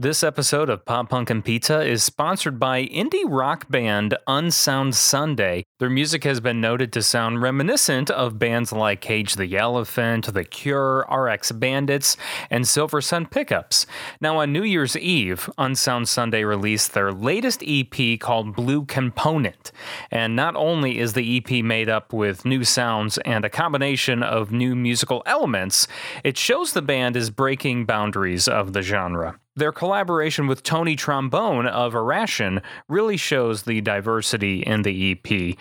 This episode of Pop Punk and Pizza is sponsored by indie rock band Unsound Sunday. Their music has been noted to sound reminiscent of bands like Cage the Elephant, The Cure, RX Bandits, and Silver Sun Pickups. Now, on New Year's Eve, Unsound Sunday released their latest EP called Blue Component. And not only is the EP made up with new sounds and a combination of new musical elements, it shows the band is breaking boundaries of the genre. Their collaboration with Tony Trombone of Iration really shows the diversity in the EP.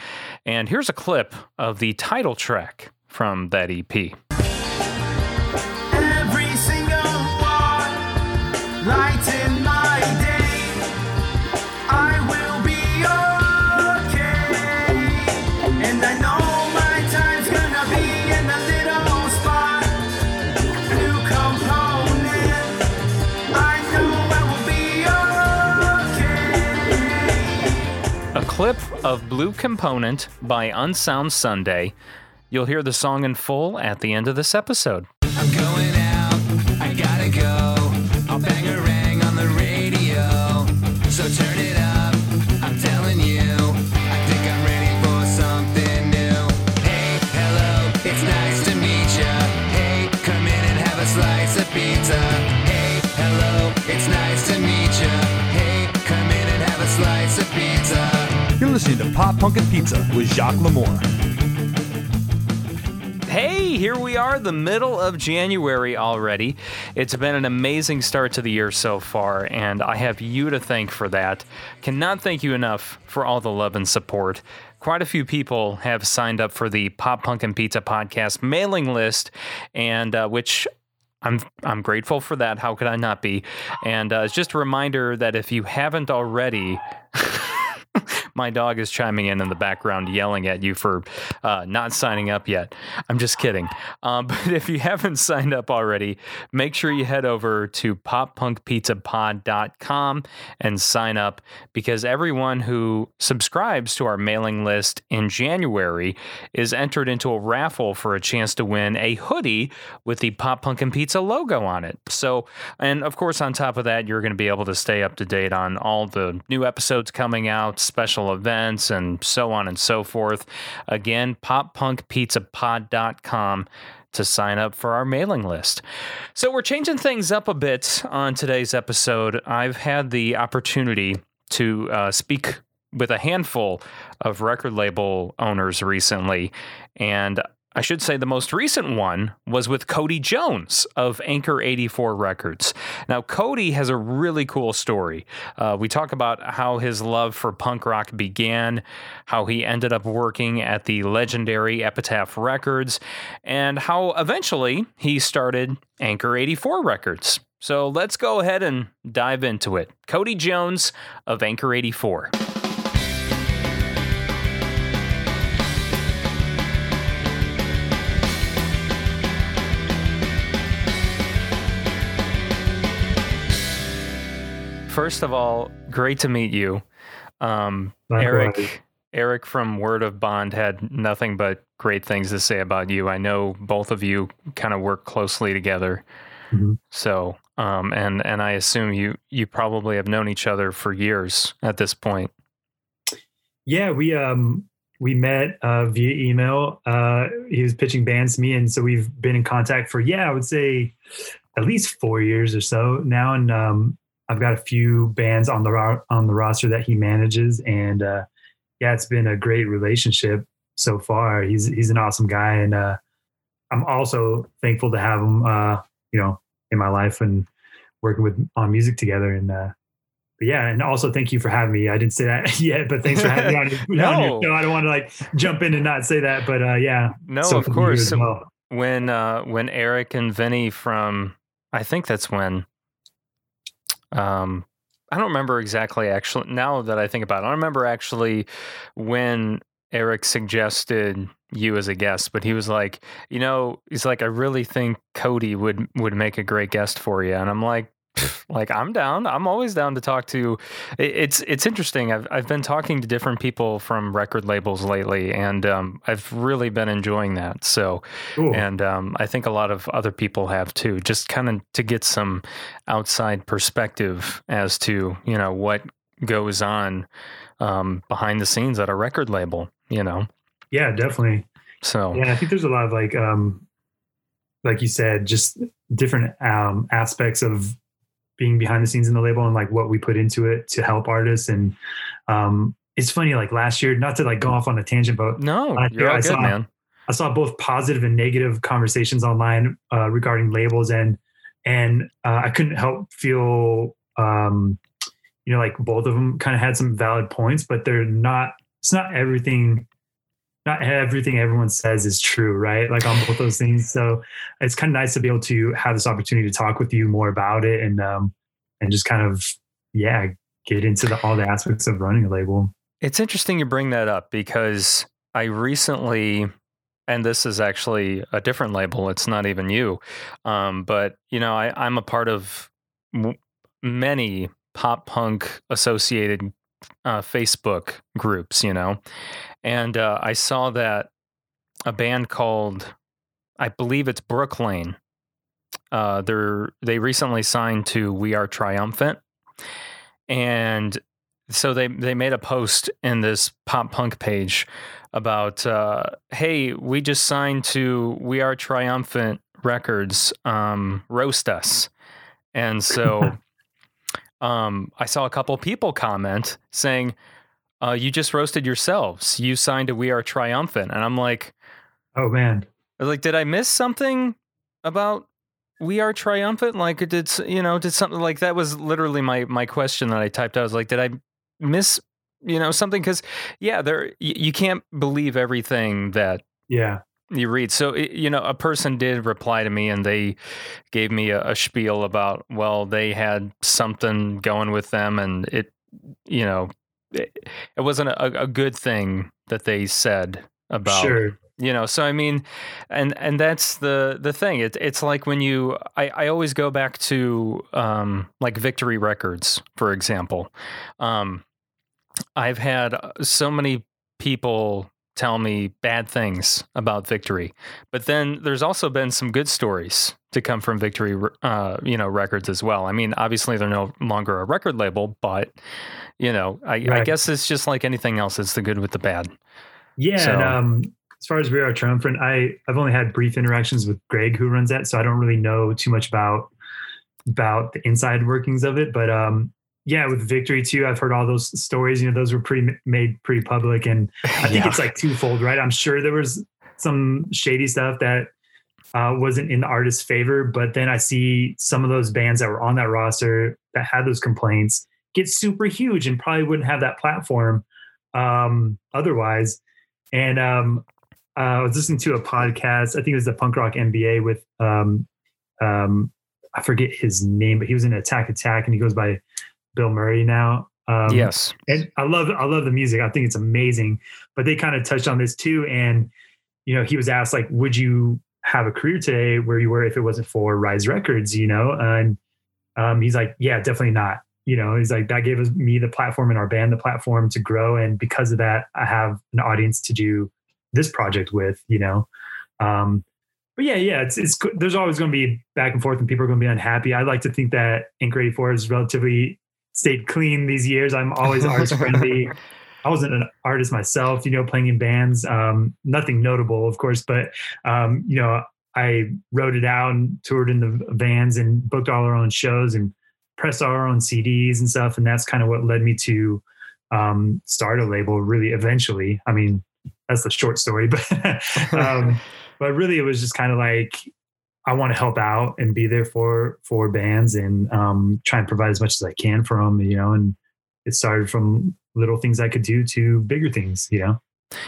And here's a clip of the title track from that EP. Clip of Blue Component by Unsound Sunday. You'll hear the song in full at the end of this episode. Listening to Pop Punk and Pizza with Jacques Lamour. Hey, here we are, the middle of January already. It's been an amazing start to the year so far, and I have you to thank for that. Cannot thank you enough for all the love and support. Quite a few people have signed up for the Pop Punk and Pizza podcast mailing list, and uh, which I'm I'm grateful for that. How could I not be? And uh, it's just a reminder that if you haven't already. My dog is chiming in in the background, yelling at you for uh, not signing up yet. I'm just kidding. Um, but if you haven't signed up already, make sure you head over to poppunkpizzapod.com and sign up because everyone who subscribes to our mailing list in January is entered into a raffle for a chance to win a hoodie with the Pop Punk and Pizza logo on it. So, and of course, on top of that, you're going to be able to stay up to date on all the new episodes coming out, special events, and so on and so forth. Again, poppunkpizzapod.com to sign up for our mailing list. So, we're changing things up a bit on today's episode. I've had the opportunity to uh, speak with a handful of record label owners recently, and I should say the most recent one was with Cody Jones of Anchor 84 Records. Now, Cody has a really cool story. Uh, we talk about how his love for punk rock began, how he ended up working at the legendary Epitaph Records, and how eventually he started Anchor 84 Records. So let's go ahead and dive into it. Cody Jones of Anchor 84. First of all, great to meet you. Um, Eric Eric from Word of Bond had nothing but great things to say about you. I know both of you kind of work closely together. Mhm. So, um, and and I assume you you probably have known each other for years at this point. Yeah, we um we met uh, via email. Uh, he was pitching bands to me, and so we've been in contact for yeah, I would say at least four years or so now. And um, I've got a few bands on the on the roster that he manages, and uh, yeah, it's been a great relationship so far. He's he's an awesome guy, and uh, I'm also thankful to have him, uh, you know, in my life and working with on music together. And uh, but yeah, and also thank you for having me. I didn't say that yet, but thanks for having me on, your- on No. your show. I don't want to like jump in and not say that, but uh, yeah. No, so of good to be here course. well. When uh, when Eric and Vinny from I think that's when um I don't remember exactly actually now that I think about it. I remember actually when Eric suggested you as a guest, but he was like, you know, he's like, I really think Cody would would make a great guest for you. And I'm like, like I'm down. I'm always down to talk to. It's it's interesting. I've I've been talking to different people from record labels lately, and um, I've really been enjoying that. So, Cool. and um, I think a lot of other people have too. Just kind of to get some outside perspective as to you know what goes on um, behind the scenes at a record label. You know, yeah, definitely. so Yeah, I think there's a lot of like, um, like you said, just different um, aspects of being behind the scenes in the label and like what we put into it to help artists. And um, it's funny, like last year, not to like go off on a tangent, but no, I- you're I good, saw- man. I saw both positive and negative conversations online uh, regarding labels, and and uh, I couldn't help feel, um, you know, like both of them kind of had some valid points, but they're not. It's not everything. Not everything everyone says is true, right? Like on both those things. So it's kind of nice to be able to have this opportunity to talk with you more about it, and um, and just kind of yeah, get into the, all the aspects of running a label. It's interesting you bring that up because I recently, and this is actually a different label. It's not even you, um, but you know, I, I'm a part of many pop punk associated uh, Facebook groups. You know, and uh, I saw that a band called, I believe it's Brooklane. Uh, they're they recently signed to We Are Triumphant, and so they they made a post in this pop punk page about uh, hey we just signed to we are triumphant records um, roast us and so um, i saw a couple people comment saying uh, you just roasted yourselves you signed to we are triumphant and i'm like Oh man, I was like, did I miss something about we are triumphant? Like, did you know? Did something like that was literally my my question that I typed out. I was like, did I miss you know something? Because yeah, there y- you can't believe everything that yeah, you read. So you know, a person did reply to me, and they gave me a, a spiel about well, they had something going with them, and it you know, it, it wasn't a, a good thing that they said about sure, you know so i mean and and that's the the thing. It, it's like when you I, I always go back to um like victory records for example. Um i've had uh, so many people tell me bad things about victory. But then there's also been some good stories to come from victory uh you know records as well. I mean obviously they're no longer a record label but you know i, I guess it's just like anything else it's the good with the bad. Yeah, So- and um, as far as we are triumphant, I I've only had brief interactions with Greg, who runs that, so I don't really know too much about about the inside workings of it. But um, yeah, with Victory too, I've heard all those stories. You know, those were pretty made pretty public, and I think Yeah. it's like twofold, right? I'm sure there was some shady stuff that uh, wasn't in the artist's favor, but then I see some of those bands that were on that roster that had those complaints get super huge and probably wouldn't have that platform um, otherwise. And um, uh, I was listening to a podcast. I think it was the Punk Rock MBA with um, um, I forget his name, but he was in Attack Attack, and he goes by Bilmuri now. Um, yes and I love I love the music. I think it's amazing. But they kind of touched on this too, and you know, he was asked like, "Would you have a career today where you were if it wasn't for Rise Records?" You know, and um, he's like, "Yeah, definitely not." You know, he's like, "That gave us me the platform and our band the platform to grow, and because of that, I have an audience to do this project with." You know, um, but yeah, yeah, it's it's there's always going to be back and forth, and people are going to be unhappy. I like to think that Anchor 84 is relatively stayed clean these years. I'm always artist friendly. I wasn't an artist myself, you know, playing in bands. Um, nothing notable, of course, but um, you know, I wrote it out and toured in the vans and booked all our own shows and pressed all our own CDs and stuff. And that's kind of what led me to um, start a label. Really, eventually. I mean, that's the short story, but um, but really, it was just kind of like I want to help out and be there for for bands and um, try and provide as much as I can for them, you know. And it started from little things I could do to bigger things, you know.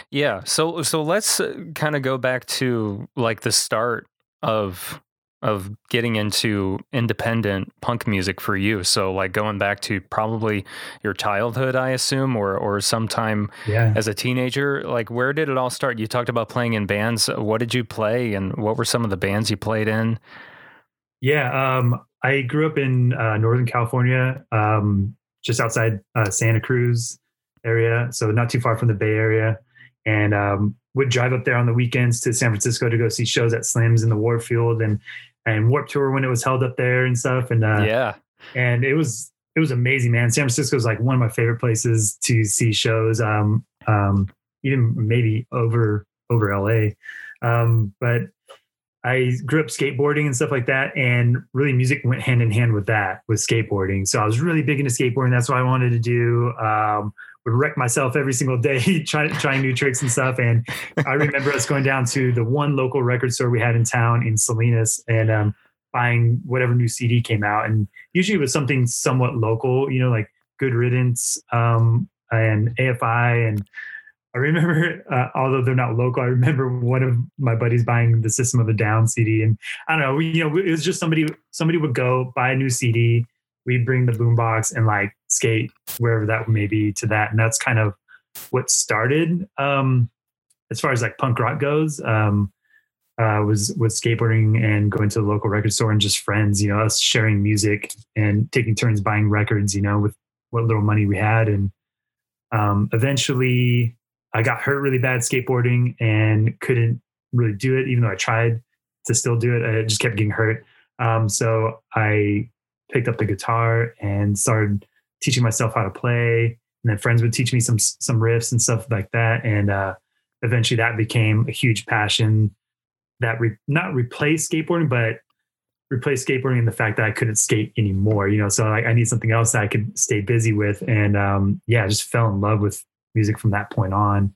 Yeah. So so let's kind of go back to like the start of of getting into independent punk music for you. So like going back to probably your childhood, I assume, or or sometime Yeah. as a teenager. Like where did it all start? You talked about playing in bands. What did you play and what were some of the bands you played in? Yeah. Um, I grew up in uh, Northern California, um, just outside uh, Santa Cruz area, so not too far from the Bay Area, and um, would drive up there on the weekends to San Francisco to go see shows at Slim's in the Warfield and and Warped Tour when it was held up there and stuff. And uh, yeah, and it was it was amazing, man. San Francisco is like one of my favorite places to see shows. Um, um, even maybe over over LA, um, but I grew up skateboarding and stuff like that, and really music went hand in hand with that with skateboarding. So I was really big into skateboarding. That's what I wanted to do. Um, would wreck myself every single day trying trying new tricks and stuff. And I remember us going down to the one local record store we had in town in Salinas and um, buying whatever new CD came out. And usually it was something somewhat local, you know, like Good Riddance um, and AFI and I remember, uh, although they're not local, I remember one of my buddies buying the System of a Down CD, and I don't know, you know, it was just somebody somebody would go buy a new CD, we'd bring the boombox and like skate wherever that may be to that, and that's kind of what started um, as far as like punk rock goes. Um, uh, was was skateboarding and going to the local record store and just friends, you know, us sharing music and taking turns buying records, you know, with what little money we had, and um, eventually I got hurt really bad skateboarding and couldn't really do it, even though I tried to still do it. I just kept getting hurt. Um, so I picked up the guitar and started teaching myself how to play. And then friends would teach me some some riffs and stuff like that. And uh, eventually, that became a huge passion. That re- not replaced skateboarding, but replaced skateboarding in the fact that I couldn't skate anymore. You know, so I, I need something else that I could stay busy with. And um, yeah, I just fell in love with music from that point on.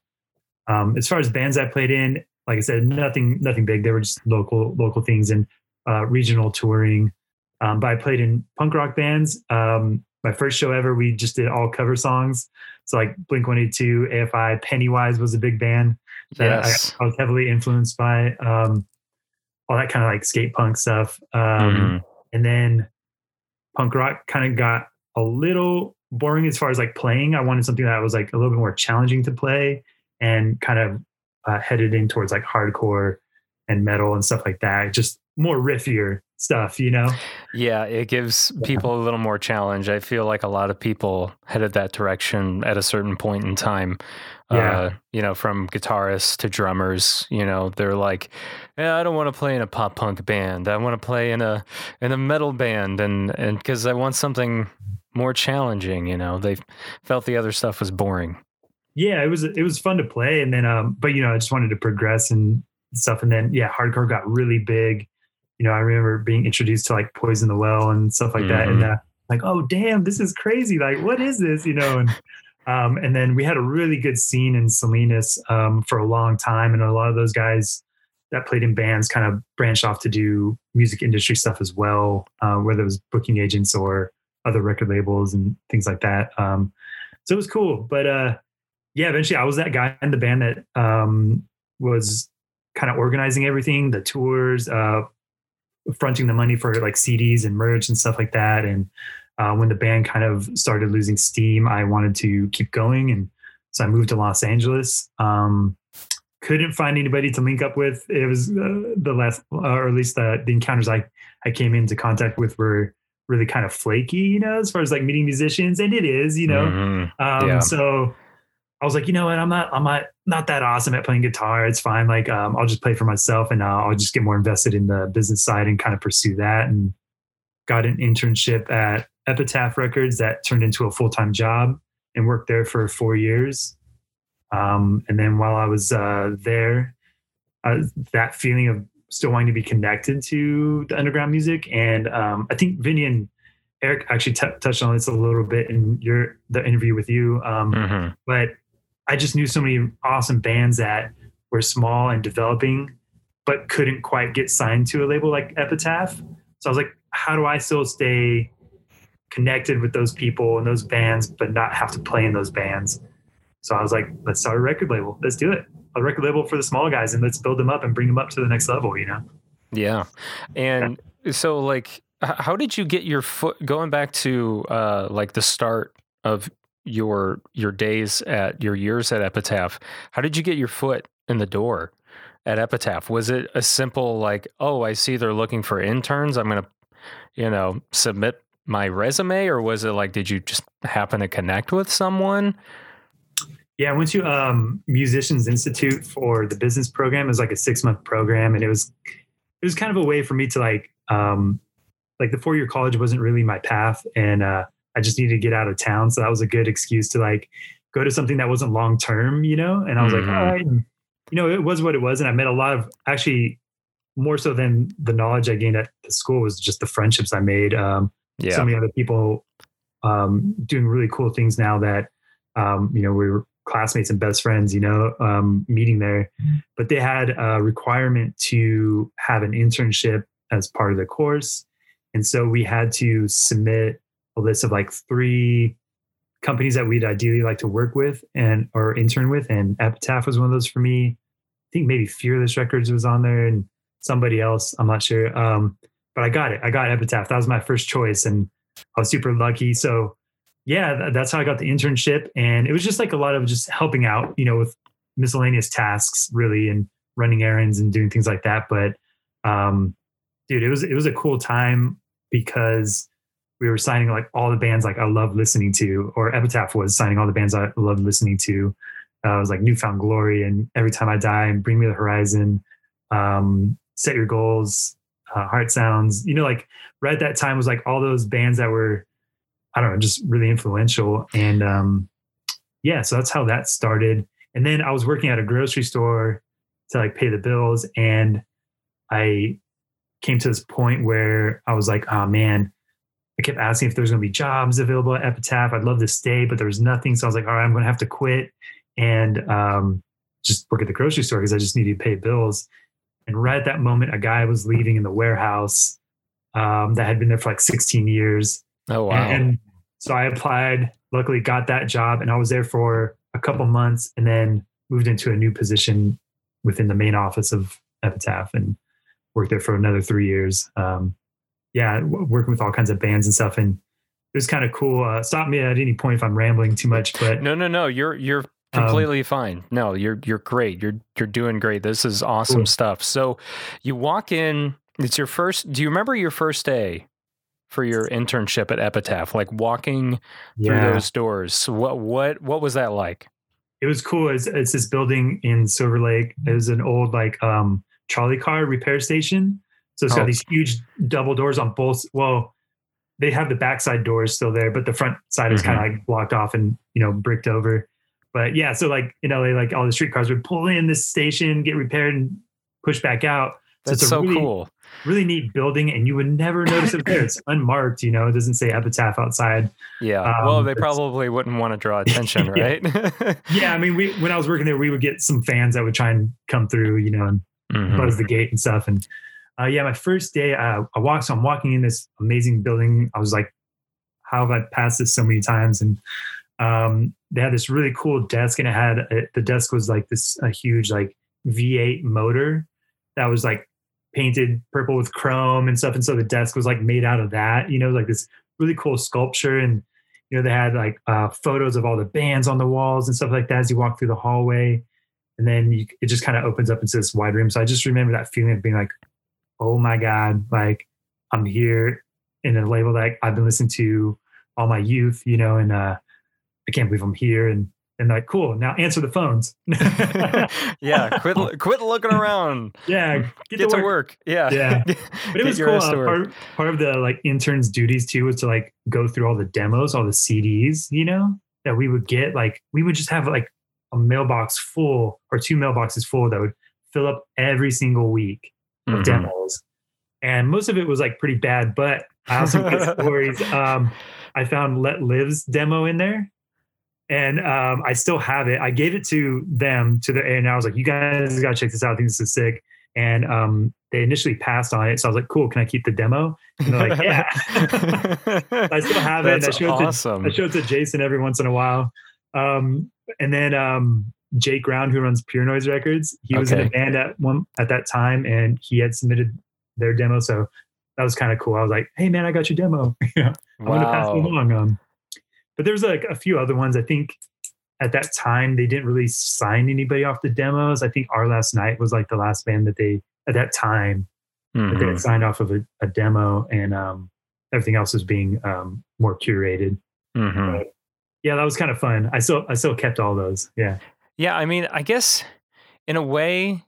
Um, as far as bands I played in, like I said, nothing nothing big. They were just local local things and uh, regional touring. Um, but I played in punk rock bands. Um, my first show ever, we just did all cover songs. So like Blink One Eighty Two, AFI, Pennywise was a big band that yes. I, I was heavily influenced by. Um, all that kind of like skate punk stuff. Um, Mhm. And then punk rock kind of got a little boring as far as like playing. I wanted something that was like a little bit more challenging to play and kind of uh, headed in towards like hardcore and metal and stuff like that. Just more riffier stuff, you know? Yeah, it gives people a little more challenge. I feel like a lot of people headed that direction at a certain point in time. Yeah. Uh, you know, from guitarists to drummers, you know, they're like, yeah, I don't want to play in a pop punk band. I want to play in a in a metal band and and because I want something more challenging, you know. They felt the other stuff was boring. Yeah, it was it was fun to play, and then um, but you know, I just wanted to progress and stuff, and then yeah, hardcore got really big. You know, I remember being introduced to like Poison the Well and stuff like that, and uh, like, oh damn, this is crazy! Like, what is this? You know, and um, and then we had a really good scene in Salinas um, for a long time, and a lot of those guys that played in bands kind of branched off to do music industry stuff as well, uh, whether it was booking agents or other record labels and things like that. Um, so it was cool, but uh, yeah, eventually I was that guy in the band that um, was kind of organizing everything, the tours, uh, fronting the money for like CDs and merch and stuff like that. And uh, when the band kind of started losing steam, I wanted to keep going, and so I moved to Los Angeles. Um, couldn't find anybody to link up with. It was uh, the last, uh, or at least the, the encounters I I came into contact with were really kind of flaky, you know, as far as like meeting musicians, and it is, you know. Mhm. Um, Yeah. So I was like, you know what? I'm not, I'm not, not that awesome at playing guitar. It's fine. Like, um, I'll just play for myself and uh, I'll just get more invested in the business side and kind of pursue that. And got an internship at Epitaph Records that turned into a full time job and worked there for four years. Um, and then while I was uh, there, uh, that feeling of still wanting to be connected to the underground music, and um, I think Vinny and Eric actually t- touched on this a little bit in your the interview with you. Um, Mhm. but I just knew so many awesome bands that were small and developing, but couldn't quite get signed to a label like Epitaph. So I was like, how do I still stay connected with those people and those bands, but not have to play in those bands? So I was like, let's start a record label. Let's do it. A record label for the small guys and let's build them up and bring them up to the next level, you know? Yeah. And so like how did you get your foot going back to uh like the start of your your days at your years at Epitaph? How did you get your foot in the door at Epitaph? Was it a simple like, "Oh, I see they're looking for interns. I'm to you know, submit my resume or was it like did you just happen to connect with someone? Yeah, I went to um, Musicians Institute for the business program. It was like a six month program, and it was it was kind of a way for me to like um, like the four year college wasn't really my path, and uh, I just needed to get out of town. So that was a good excuse to like go to something that wasn't long term, you know. And I was Mhm. like, all right, and, you know, it was what it was, and I met a lot of actually more so than the knowledge I gained at the school was just the friendships I made. Um, Yeah. so many other people um, doing really cool things now that um, you know we were classmates and best friends you know um, meeting there but they had a requirement to have an internship as part of the course and so we had to submit a list of like three companies that we'd ideally like to work with and or intern with and epitaph was one of those for me i think maybe fearless records was on there and somebody else i'm not sure um, but i got it i got epitaph that was my first choice and I was super lucky. So yeah, that's how I got the internship. And it was just like a lot of just helping out, you know, with miscellaneous tasks really and running errands and doing things like that. But um dude, it was it was a cool time because we were signing like all the bands like I love listening to, or Epitaph was signing all the bands I love listening to. Uh, it was like New Found Glory and Every Time I Die and Bring Me the Horizon, um, Set Your Goals, uh, Heartsounds. You know, like right at that time was like all those bands that were, I don't know, just really influential. And um, yeah, so that's how that started. And then I was working at a grocery store to like pay the bills, and I came to this point where I was like, oh man, I kept asking if there's going to be jobs available at Epitaph. I'd love to stay, but there was nothing. So I was like, all right, I'm going to have to quit and um, just work at the grocery store because I just needed to pay bills. And right at that moment, a guy was leaving in the warehouse um, that had been there for like 16 years. Oh wow. And so I applied, luckily got that job, and I was there for a couple months and then moved into a new position within the main office of Epitaph and worked there for another three years. Um, yeah, working with all kinds of bands and stuff. And it was kind of cool. Uh, stop me at any point if I'm rambling too much, but no, no, no. You're you're Um, completely fine. No, you're you're great. You're you're doing great. This is awesome Cool. stuff. So you walk in, it's your first do you remember your first day for your internship at Epitaph? Like walking through yeah, those doors. What what what was that like? it was cool. It's, it's this building in Silver Lake. It was an old like um, trolley car repair station. So it's Oh. got these huge double doors on both. Well, they have the backside doors still there, but the front side is kind of like blocked off and you know bricked over. But yeah, so like in LA, like all the streetcars would pull in this station, get repaired, and push back out. So That's it's a so really, cool. really neat building, and you would never notice it there. It's unmarked, you know. It doesn't say epitaph outside. Yeah. well, um, they probably wouldn't want to draw attention, Yeah. right? Yeah, I mean, we when I was working there, we would get some fans that would try and come through, you know, and Mhm. buzz the gate and stuff. And uh, yeah, my first day, uh, I walked. So I'm walking in this amazing building. I was like, "How have I passed this so many times?" And um, they had this really cool desk, and it had a, the desk was like this a huge like V8 motor that was like painted purple with chrome and stuff. And so the desk was like made out of that. You know, like this really cool sculpture and. You know, they had like uh, photos of all the bands on the walls and stuff like that as you walk through the hallway and then you, it just kind of opens up into this wide room. So I just remember that feeling of being like, "Oh my god!" Like I'm here in a label that I've been listening to all my youth, you know, and uh, I can't believe I'm here. And and like, cool. Now answer the phones. yeah. Quit quit looking around. yeah, Get, to, work. Yeah. Yeah. But it was cool. Uh, part, part of the like interns' duties too was to like go through all the demos, all the CDs, you know, that we would get. Like we would just have like a mailbox full or two mailboxes full that would fill up every single week of Mhm. demos. And most of it was like pretty bad, but I also get stories. Um, I found Letlive's demo in there. And um, I still have it. I gave it to them to the and I was like, you guys gotta check this out. I think this is sick. And um, they initially passed on it. So I was like, cool, can I keep the demo? And they're like, yeah. I still have it. I That's showed, awesome. to, I showed it to Jason every once in a while. Um, and then um, Jake Round, who runs Pure Noise Records, he was in a band at one at that time, and he had submitted their demo. So that was kind of cool. I was like, "Hey, man, I got your demo. I'm going to pass it along." Um, but there's like a few other ones. I think at that time they didn't really sign anybody off the demos. I think Our Last Night was like the last band that they at that time that they had signed off of a, a demo, and um, everything else was being um, more curated. hmm Yeah, that was kind of fun. I still I still kept all those. Yeah. Yeah, I mean, I guess in a way,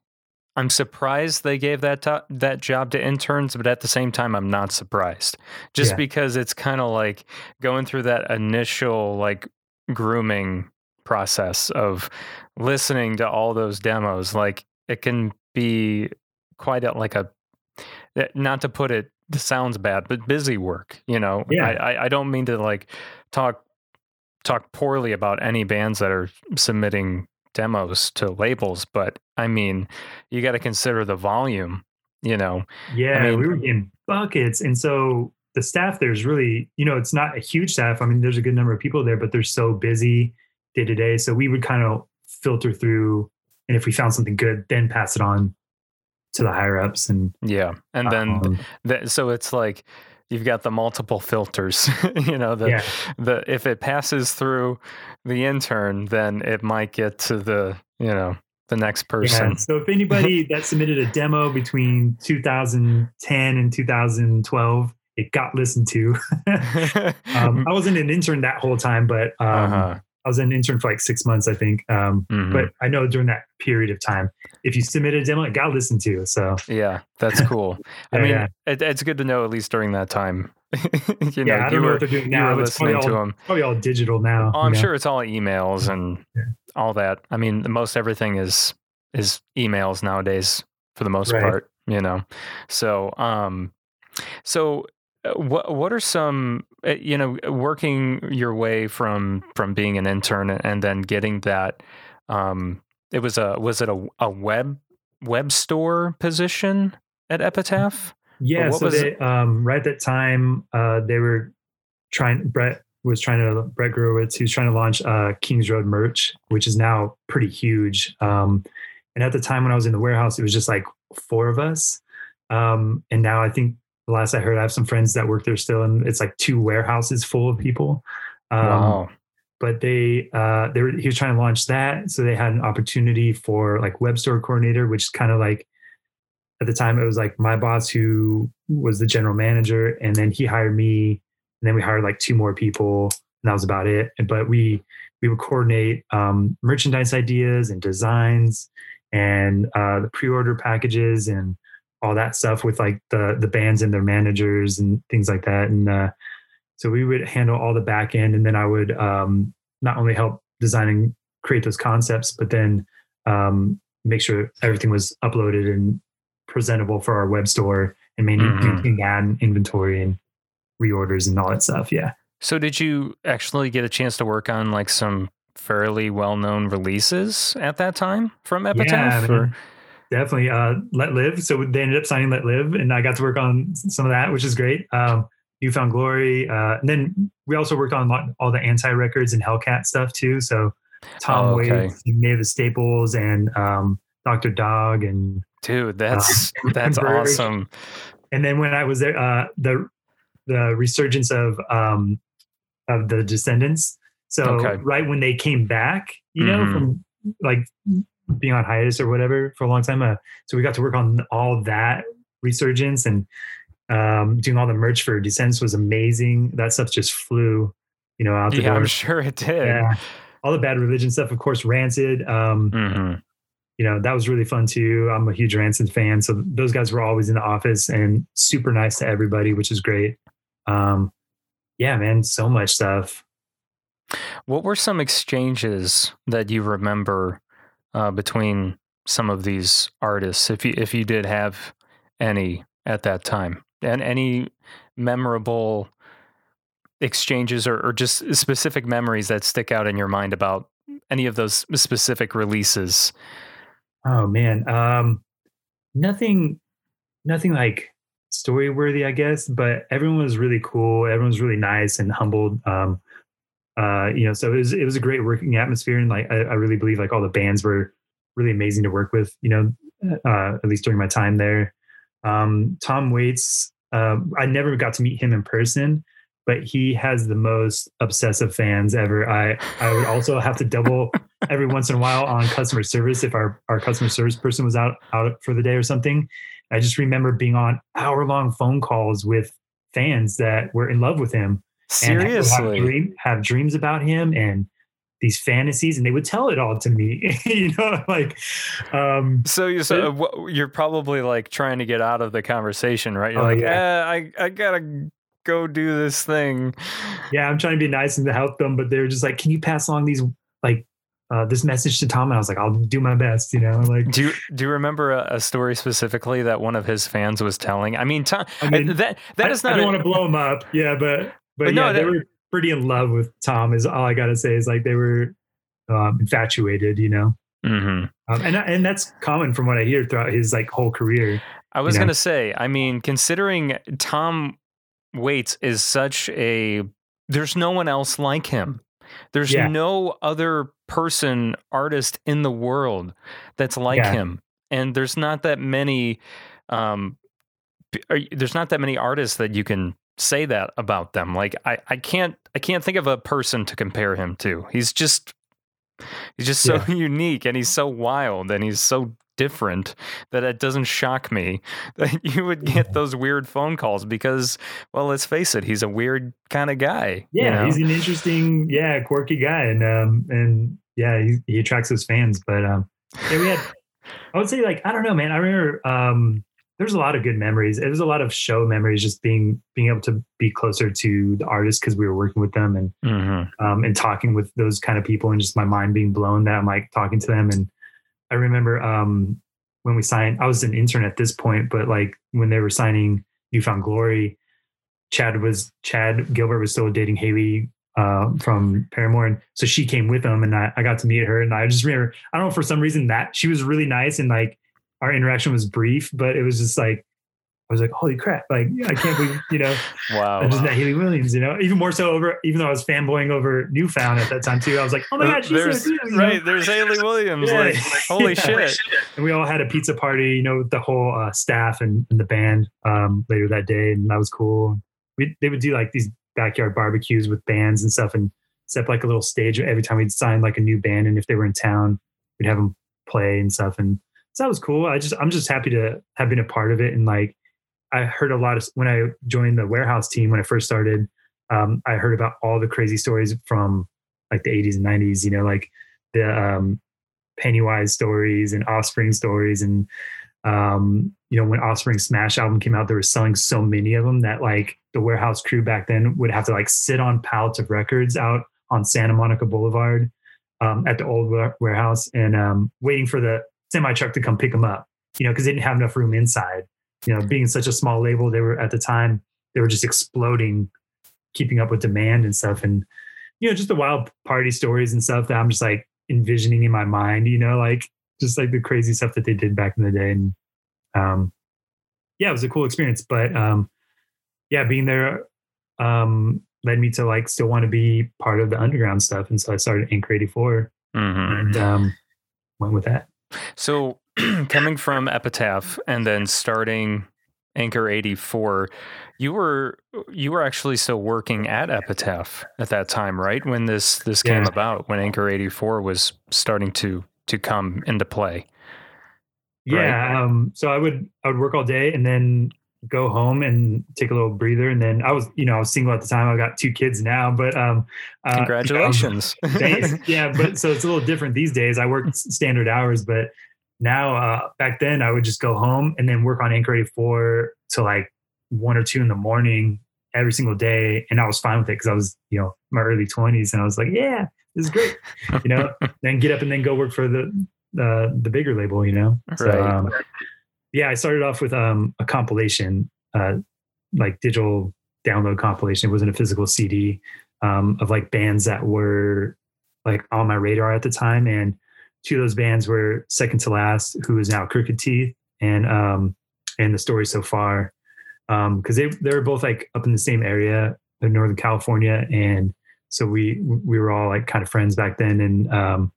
I'm surprised they gave that to- that job to interns, but at the same time, I'm not surprised. Just Yeah. because it's kind of like going through that initial like grooming process of listening to all those demos. Like it can be quite a, like a eh, not to put it sounds bad, but busy work. You know, Yeah. I, I I don't mean to like talk talk poorly about any bands that are submitting demos to labels, but I mean, you got to consider the volume. You know, Yeah, mean- we were in buckets, and so the staff there's really, you know, it's not a huge staff. I mean, there's a good number of people there, but they're so busy day to day. So we would kind of filter through, and if we found something good, then pass it on to the higher ups. And yeah, and then um, th- so it's like you've got the multiple filters. you know, the yeah, the if it passes through the intern, then it might get to the you know the next person. yeah. So if anybody that submitted a demo between 2010 and 2012, it got listened to. um, I wasn't an intern that whole time, but um, uh-huh. I was an intern for like six months, I think. Um, Mhm. but I know during that period of time, if you submitted a demo, it got listened to. So yeah, that's cool. I mean, yeah. It, it's good to know at least during that time. you know, yeah, I don't know were, what they're doing now. It's probably all, them. probably all digital now. Oh, I'm you know? sure it's all emails and Yeah. all that. I mean, most everything is is emails nowadays for the most Right. part. You know, so um, so uh, what what are some you know working your way from from being an intern and then getting that um it was a was it a, a web web store position at Epitaph? Yeah, so they um, right at that time uh, they were trying. Brett was trying to Brett Gurewitz. He was trying to launch uh, Kings Road merch, which is now pretty huge. Um, and at the time when I was in the warehouse, it was just like four of us. Um, and now I think the last I heard, I have some friends that work there still, and it's like two warehouses full of people. Um, wow. but they uh they were he was trying to launch that so they had an opportunity for like web store coordinator which is kind of like at the time it was like my boss who was the general manager and then he hired me and then we hired like two more people and that was about it but we we would coordinate um merchandise ideas and designs and uh the pre-order packages and all that stuff with like the the bands and their managers and things like that and uh so we would handle all the back end, and then I would um, not only help design and create those concepts, but then um, make sure everything was uploaded and presentable for our web store, and maintaining ad inventory and reorders and all that stuff. Yeah, So did you actually get a chance to work on like some fairly well-known releases at that time from Epitaph? man. Definitely. Uh, Letlive. So they ended up signing Letlive, and I got to work on some of that, which is great. Um, New Found Glory, uh, and then we also worked on all the anti records and Hellcat stuff too. So Tom Oh, okay. Waits, Mavis Staples, and um, Dr. Dog, and Dude, that's that's awesome. and then when I was there, uh, the the resurgence of um, of the Descendents. So Okay. right when they came back, you know, Mhm. from like being on hiatus or whatever for a long time. Uh, so we got to work on all that resurgence and um, doing all the merch for Descents was amazing. That stuff just flew, you know, out the Yeah, door. I'm sure it did. Yeah. All the bad religion stuff, of course, Rancid. Um, hmm you know that was really fun too i'm a huge rancid fan so those guys were always in the office and super nice to everybody which is great um yeah man so much stuff What were some exchanges that you remember uh, between some of these artists, if you if you did have any at that time, and any memorable exchanges or, or just specific memories that stick out in your mind about any of those specific releases? oh man um nothing nothing like story worthy i guess but everyone was really cool everyone was really nice and humbled um uh you know so it was it was a great working atmosphere and like i, I really believe like all the bands were really amazing to work with you know uh at least during my time there. Um tom waits um i never got to meet him in person but he has the most obsessive fans ever. I i would also have to double every once in a while on customer service if our, our customer service person was out out for the day or something. I just remember being on hour long phone calls with fans that were in love with him. and have- have, Seriously. dream, have dreams about him and these fantasies, and they would tell it all to me. you know, like um, So, you- so you're probably like trying to get out of the conversation, right? You're Oh, like, yeah. eh, I, I gotta go do this thing. yeah, I'm trying to be nice and to help them, but they're just like, can you pass along these like uh, this message to Tom? And I was like, I'll do my best. You know, like Do you do you remember a, a story specifically that one of his fans was telling? I mean, Tom, I mean, that that I, is I not. don't a- want to blow him up. Yeah, but but, But no, yeah, they that- were pretty in love with Tom. Is all I gotta say. Is like they were um, infatuated. You know. Mhm. Um, and and that's common from what I hear throughout his like whole career. I was know? gonna say. I mean, considering Tom Waits is such a, there's no one else like him. There's Yeah. no other person, artist in the world that's like Yeah. him, and there's not that many. Um, are there's not that many artists that you can say that about them. Like I, I can't, I can't think of a person to compare him to. He's just, he's just so unique, and he's so wild, and he's so different that it doesn't shock me that you would get those weird phone calls because, well, let's face it, he's a weird kind of guy. you Yeah, know? he's an interesting, yeah, quirky guy, and um and yeah, he, he attracts his fans. But um, yeah, we had. I would say like I don't know, man. I remember um, there's a lot of good memories. It was a lot of show memories, just being being able to be closer to the artists because we were working with them and Mhm. um, and talking with those kind of people and just my mind being blown that I'm like talking to them. And I remember um, when we signed, I was an intern at this point, but like when they were signing New Found Glory, Chad was Chad Gilbert was still dating Hayley uh, from Paramore, and so she came with them, and I, I got to meet her. And I just remember, I don't know for some reason that she was really nice, and like our interaction was brief, but it was just like I was like, holy crap! Like I can't believe you know. Wow. I just met Hayley Williams, you know, even more so over, even though I was fanboying over New Found at that time too. I was like, oh my God, she's there's, so cute. you know? right, there's Hayley Williams. Yeah. Like, holy Yeah. shit. And we all had a pizza party, you know, with the whole uh, staff and, and the band um, later that day. And that was cool. We, they would do like these backyard barbecues with bands and stuff and set up like a little stage every time we'd sign like a new band. And if they were in town, we'd have them play and stuff. And so that was cool. I just, I'm just happy to have been a part of it. And like, I heard a lot of, when I joined the warehouse team, when I first started, um, I heard about all the crazy stories from like the 80s and 90s, you know, like the um, Pennywise stories and Offspring stories. And, um, you know, when Offspring Smash album came out, they were selling so many of them that like the warehouse crew back then would have to like sit on pallets of records out on Santa Monica Boulevard um, at the old warehouse and um, waiting for the semi truck to come pick them up, you know, because they didn't have enough room inside. You know, being such a small label, they were at the time, they were just exploding, keeping up with demand and stuff. And, you know, just the wild party stories and stuff that I'm just like envisioning in my mind, you know, like just like the crazy stuff that they did back in the day. And um, yeah, it was a cool experience. But um, yeah, being there um, led me to like still want to be part of the underground stuff. And so I started Anchor 84 Mhm. and um, went with that. So, coming from Epitaph and then starting Anchor 84, you were you were actually still working at Epitaph at that time, right? When this this came about, when Anchor 84 was starting to to come into play. Right. Yeah. Um, so I would I would work all day and then go home and take a little breather. And then I was, you know, I was single at the time. I got two kids now, but um, uh, you know, Congratulations. Thanks. yeah, but so it's a little different these days. I work standard hours, but now uh, back then I would just go home and then work on Anchor 84 till like one or two in the morning every single day, and I was fine with it because I was you know my early 20s, and I was like, yeah, this is great, you know. then get up and then go work for the uh, the bigger label, you know. So, um, yeah, I started off with um, a compilation, uh, like digital download compilation. It wasn't a physical CD um, of like bands that were like on my radar at the time. And two of those bands were Second to Last, who is now Crooked Teeth, and um, and the story so far, because they they were both like up in the same area in Northern California, and so we we were all like kind of friends back then, and um,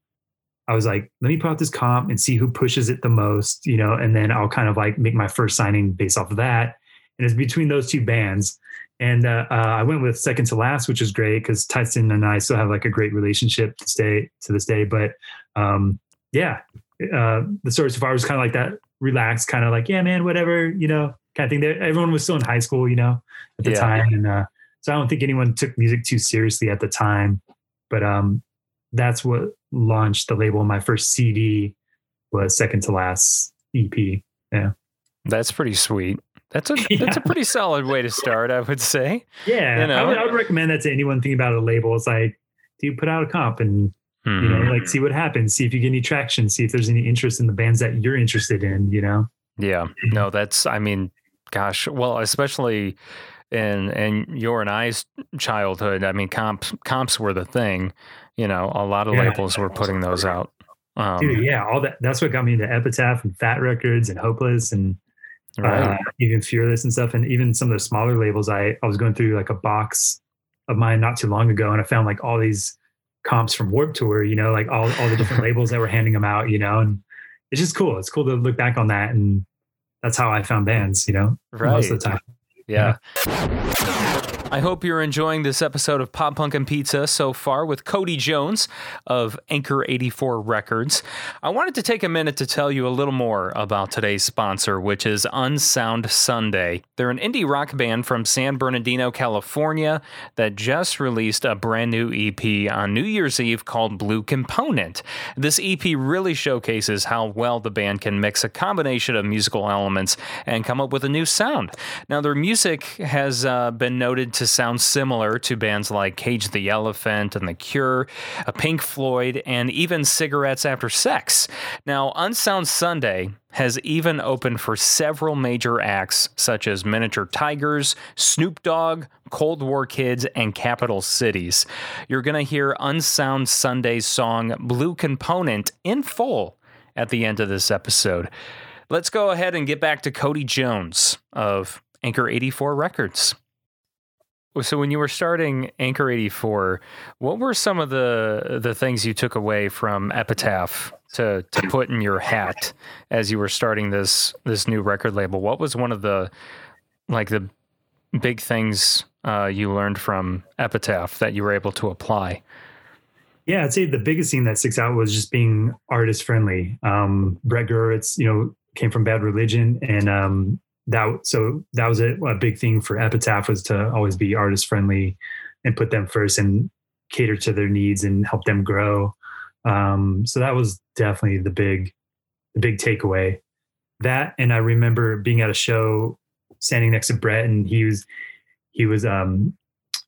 I was like, let me put out this comp and see who pushes it the most, you know, and then I'll kind of like make my first signing based off of that. And it's between those two bands. And uh, uh, I went with Second to Last, which was great because Tyson and I still have like a great relationship to stay to this day. But um, yeah, uh, the story so far was kind of like that relaxed, kind of like, yeah, man, whatever, you know, kind of thing. There, everyone was still in high school, you know, at the Yeah. time, and uh, so I don't think anyone took music too seriously at the time. But um, that's what launched the label. My first CD was Second to Last EP. Yeah. That's pretty sweet. That's a Yeah. that's a pretty solid way to start, I would say. Yeah, You know? I, would, I would recommend that to anyone thinking about a label. It's like, do you put out a comp and you know, like hmm. see what happens, see if you get any traction, see if there's any interest in the bands that you're interested in. You know, Yeah. No, that's I mean, gosh, well, especially in in your and I's childhood, I mean comps comps were the thing. You know, a lot of Yeah. labels were putting those out. Um, dude. Yeah, all that. That's what got me into Epitaph and Fat Wreck Chords and Hopeless and right. uh, even Fearless and stuff. And even some of the smaller labels. I I was going through like a box of mine not too long ago, and I found like all these comps from Warped Tour. You know, like all all the different labels that were handing them out. You know, and it's just cool. It's cool to look back on that and. That's how I found bands, you know, most of the time. Yeah. I hope you're enjoying this episode of Pop Punk and Pizza so far with Cody Jones of Anchor 84 Records. I wanted to take a minute to tell you a little more about today's sponsor, which is Unsound Sunday. They're an indie rock band from San Bernardino, California that just released a brand new EP on New Year's Eve called Blue Component. This EP really showcases how well the band can mix a combination of musical elements and come up with a new sound. Now, their music has uh, been noted to sound similar to bands like Cage the Elephant and The Cure, uh, Pink Floyd, and even Cigarettes After Sex. Now, Unsound Sunday has even opened for several major acts such as Miniature Tigers, Snoop Dogg, Cold War Kids, and Capital Cities. You're going to hear Unsound Sunday's song Blue Component in full at the end of this episode. Let's go ahead and get back to Cody Jones of Anchor 84 Records. So when you were starting Anchor 84, what were some of the the things you took away from Epitaph to to put in your hat as you were starting this this new record label? What was one of the like the big things uh, you learned from Epitaph that you were able to apply? Yeah, I'd say the biggest thing that sticks out was just being artist friendly. Um, Brett Gurewitz, you know, came from Bad Religion, and um, that so that was a, a big thing for Epitaph was to always be artist friendly and put them first and cater to their needs and help them grow. Um, so that was definitely the big, the big takeaway. That and I remember being at a show, standing next to Brett, and he was he was um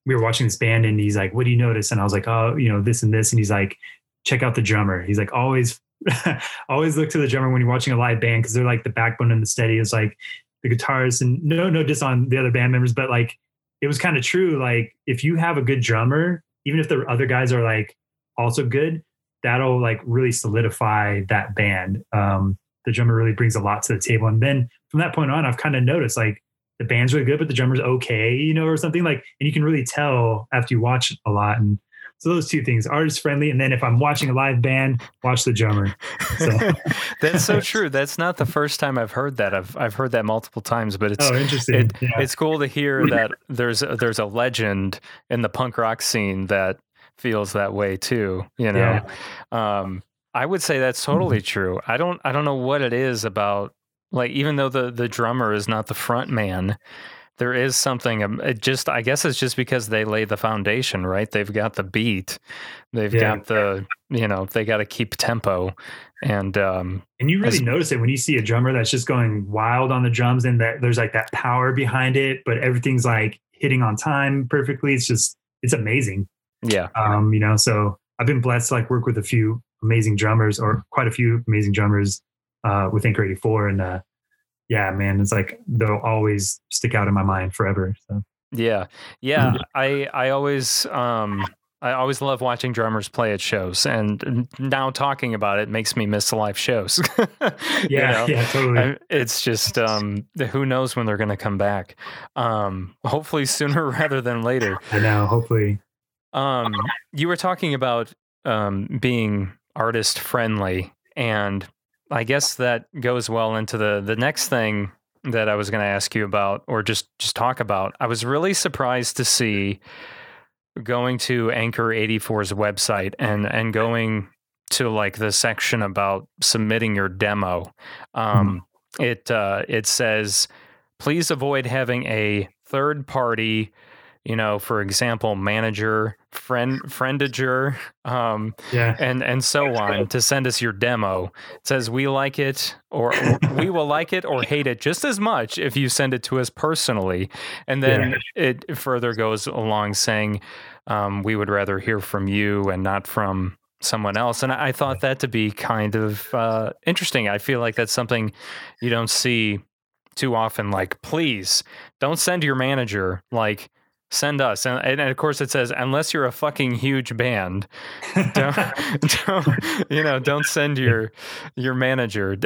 we were watching this band and he's like, what do you notice? And I was like, oh, you know, this and this. And he's like, check out the drummer. He's like, always, always look to the drummer when you're watching a live band because they're like the backbone and the steady is like the guitars and no, no diss on the other band members, but like it was kind of true. Like if you have a good drummer, even if the other guys are like also good, that'll like really solidify that band. Um, the drummer really brings a lot to the table. And then from that point on, I've kind of noticed like the band's really good, but the drummer's okay, you know, or something like, and you can really tell after you watch a lot. And so those two things, artist friendly. And then if I'm watching a live band, watch the drummer. So, That's so true. That's not the first time I've heard that. I've I've heard that multiple times, but it's oh, interesting. it, yeah. it's cool to hear that there's a, there's a legend in the punk rock scene that feels that way too. You know, um, I would say that's totally true. I don't I don't know what it is about like even though the the drummer is not the front man. There is something. It just, I guess, it's just because they lay the foundation, right? They've got the beat, they've Yeah. got the, you know, they got to keep tempo, and um, And you really As- notice it when you see a drummer that's just going wild on the drums and that there's like that power behind it, but everything's like hitting on time perfectly. It's just, it's amazing. yeah, Um, you know, so I've been blessed to like work with a few amazing drummers or quite a few amazing drummers uh, with Anchor 84. And uh, yeah, man, it's like they'll always stick out in my mind forever. So Yeah, yeah. I I always um I always love watching drummers play at shows, and now talking about it makes me miss live shows. You yeah, know? yeah, totally. I- it's just um who knows when they're going to come back. Um, hopefully sooner rather than later. I know. Hopefully. Um, you were talking about um, being artist friendly, and I guess that goes well into the the next thing that I was going to ask you about, or just just talk about. I was really surprised to see going to Anchor 84's website and and going to like the section about submitting your demo. Um, It uh, it says please avoid having a third party you know, for example, manager, friend, friendager, um, Yeah. and and so on to send us your demo. It says we like it or we will like it or hate it just as much if you send it to us personally. And then it further goes along saying um, we would rather hear from you and not from someone else. And I, I thought that to be kind of uh, interesting. I feel like that's something you don't see too often. Like, please don't send your manager like send us and, and of course it says unless you're a fucking huge band don't, don't you know don't send your your manager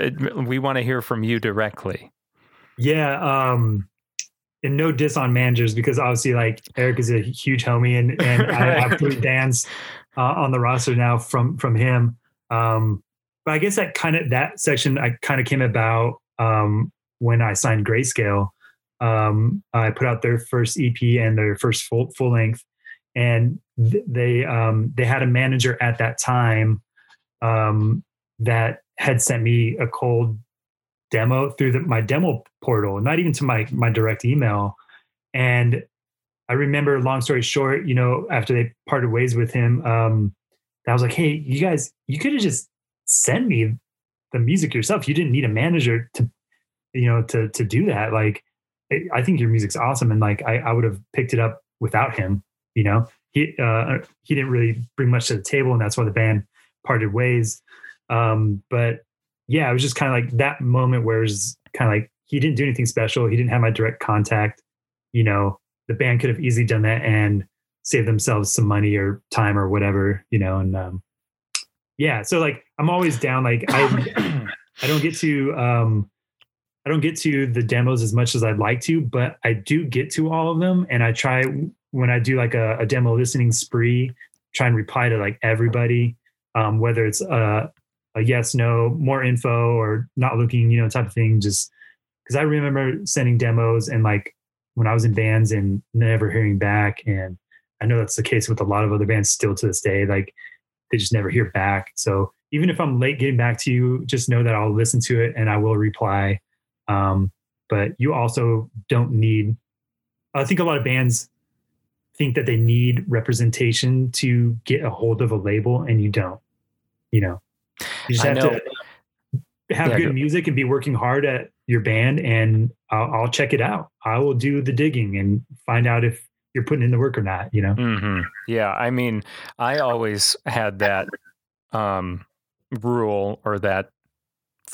we want to hear from you directly Yeah. Um, and no diss on managers because obviously, like Eric is a huge homie, and and I have three bands uh, on the roster now from from him. Um, but I guess that kind of that section I kind of came about um, when I signed Grayscale. Um, I put out their first EP and their first full full length, and th- they um, they had a manager at that time um, that had sent me a cold demo through the, my demo portal, not even to my my direct email. And I remember, long story short, you know, after they parted ways with him, um, I was like, "Hey, you guys, you could have just sent me the music yourself. You didn't need a manager to, you know, to to do that. Like, I- I think your music's awesome, and like, I, I would have picked it up without him. You know, he uh, he didn't really bring much to the table, and that's why the band parted ways. Um, but yeah, it was just kind of like that moment where it's kind of like he didn't do anything special. He didn't have my direct contact. You know, the band could have easily done that and saved themselves some money or time or whatever. You know, and um, yeah, so like I'm always down. Like I I don't get to um, I don't get to the demos as much as I'd like to, but I do get to all of them, and I try when I do like a, a demo listening spree, try and reply to like everybody, um, whether it's uh a yes, no, more info or not looking, you know, type of thing. Just because I remember sending demos and like when I was in bands and never hearing back. And I know that's the case with a lot of other bands still to this day. Like they just never hear back. So even if I'm late getting back to you, just know that I'll listen to it and I will reply. Um, but you also don't need, I think a lot of bands think that they need representation to get a hold of a label and you don't, you know. You just have to have Yeah, good go- music and be working hard at your band, and I'll, I'll check it out. I will do the digging and find out if you're putting in the work or not. You know, hmm Yeah, I mean, I always had that um, rule or that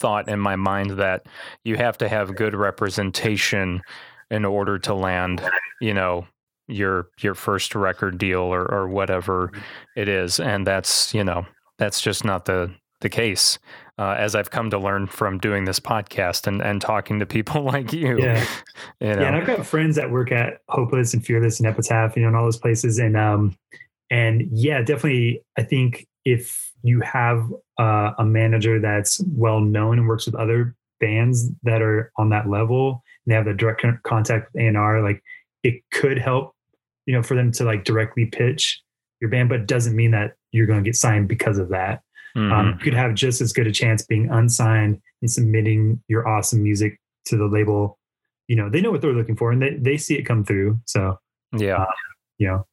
thought in my mind that you have to have good representation in order to land, you know, your your first record deal or or whatever it is, and that's you know that's just not the the case. Uh, as I've come to learn from doing this podcast and, and talking to people like you, yeah. you know, Yeah, and I've got friends that work at Hopeless and Fearless and Epitaph, you know, and all those places. And um, and yeah, definitely, I think if you have uh, a manager that's well known and works with other bands that are on that level, and they have the direct con- contact with A&R, like it could help, you know, for them to like directly pitch your band, but it doesn't mean that you're going to get signed because of that. Mhm. Um, you could have just as good a chance being unsigned and submitting your awesome music to the label. You know, they know what they're looking for and they, they see it come through. So, yeah. you know,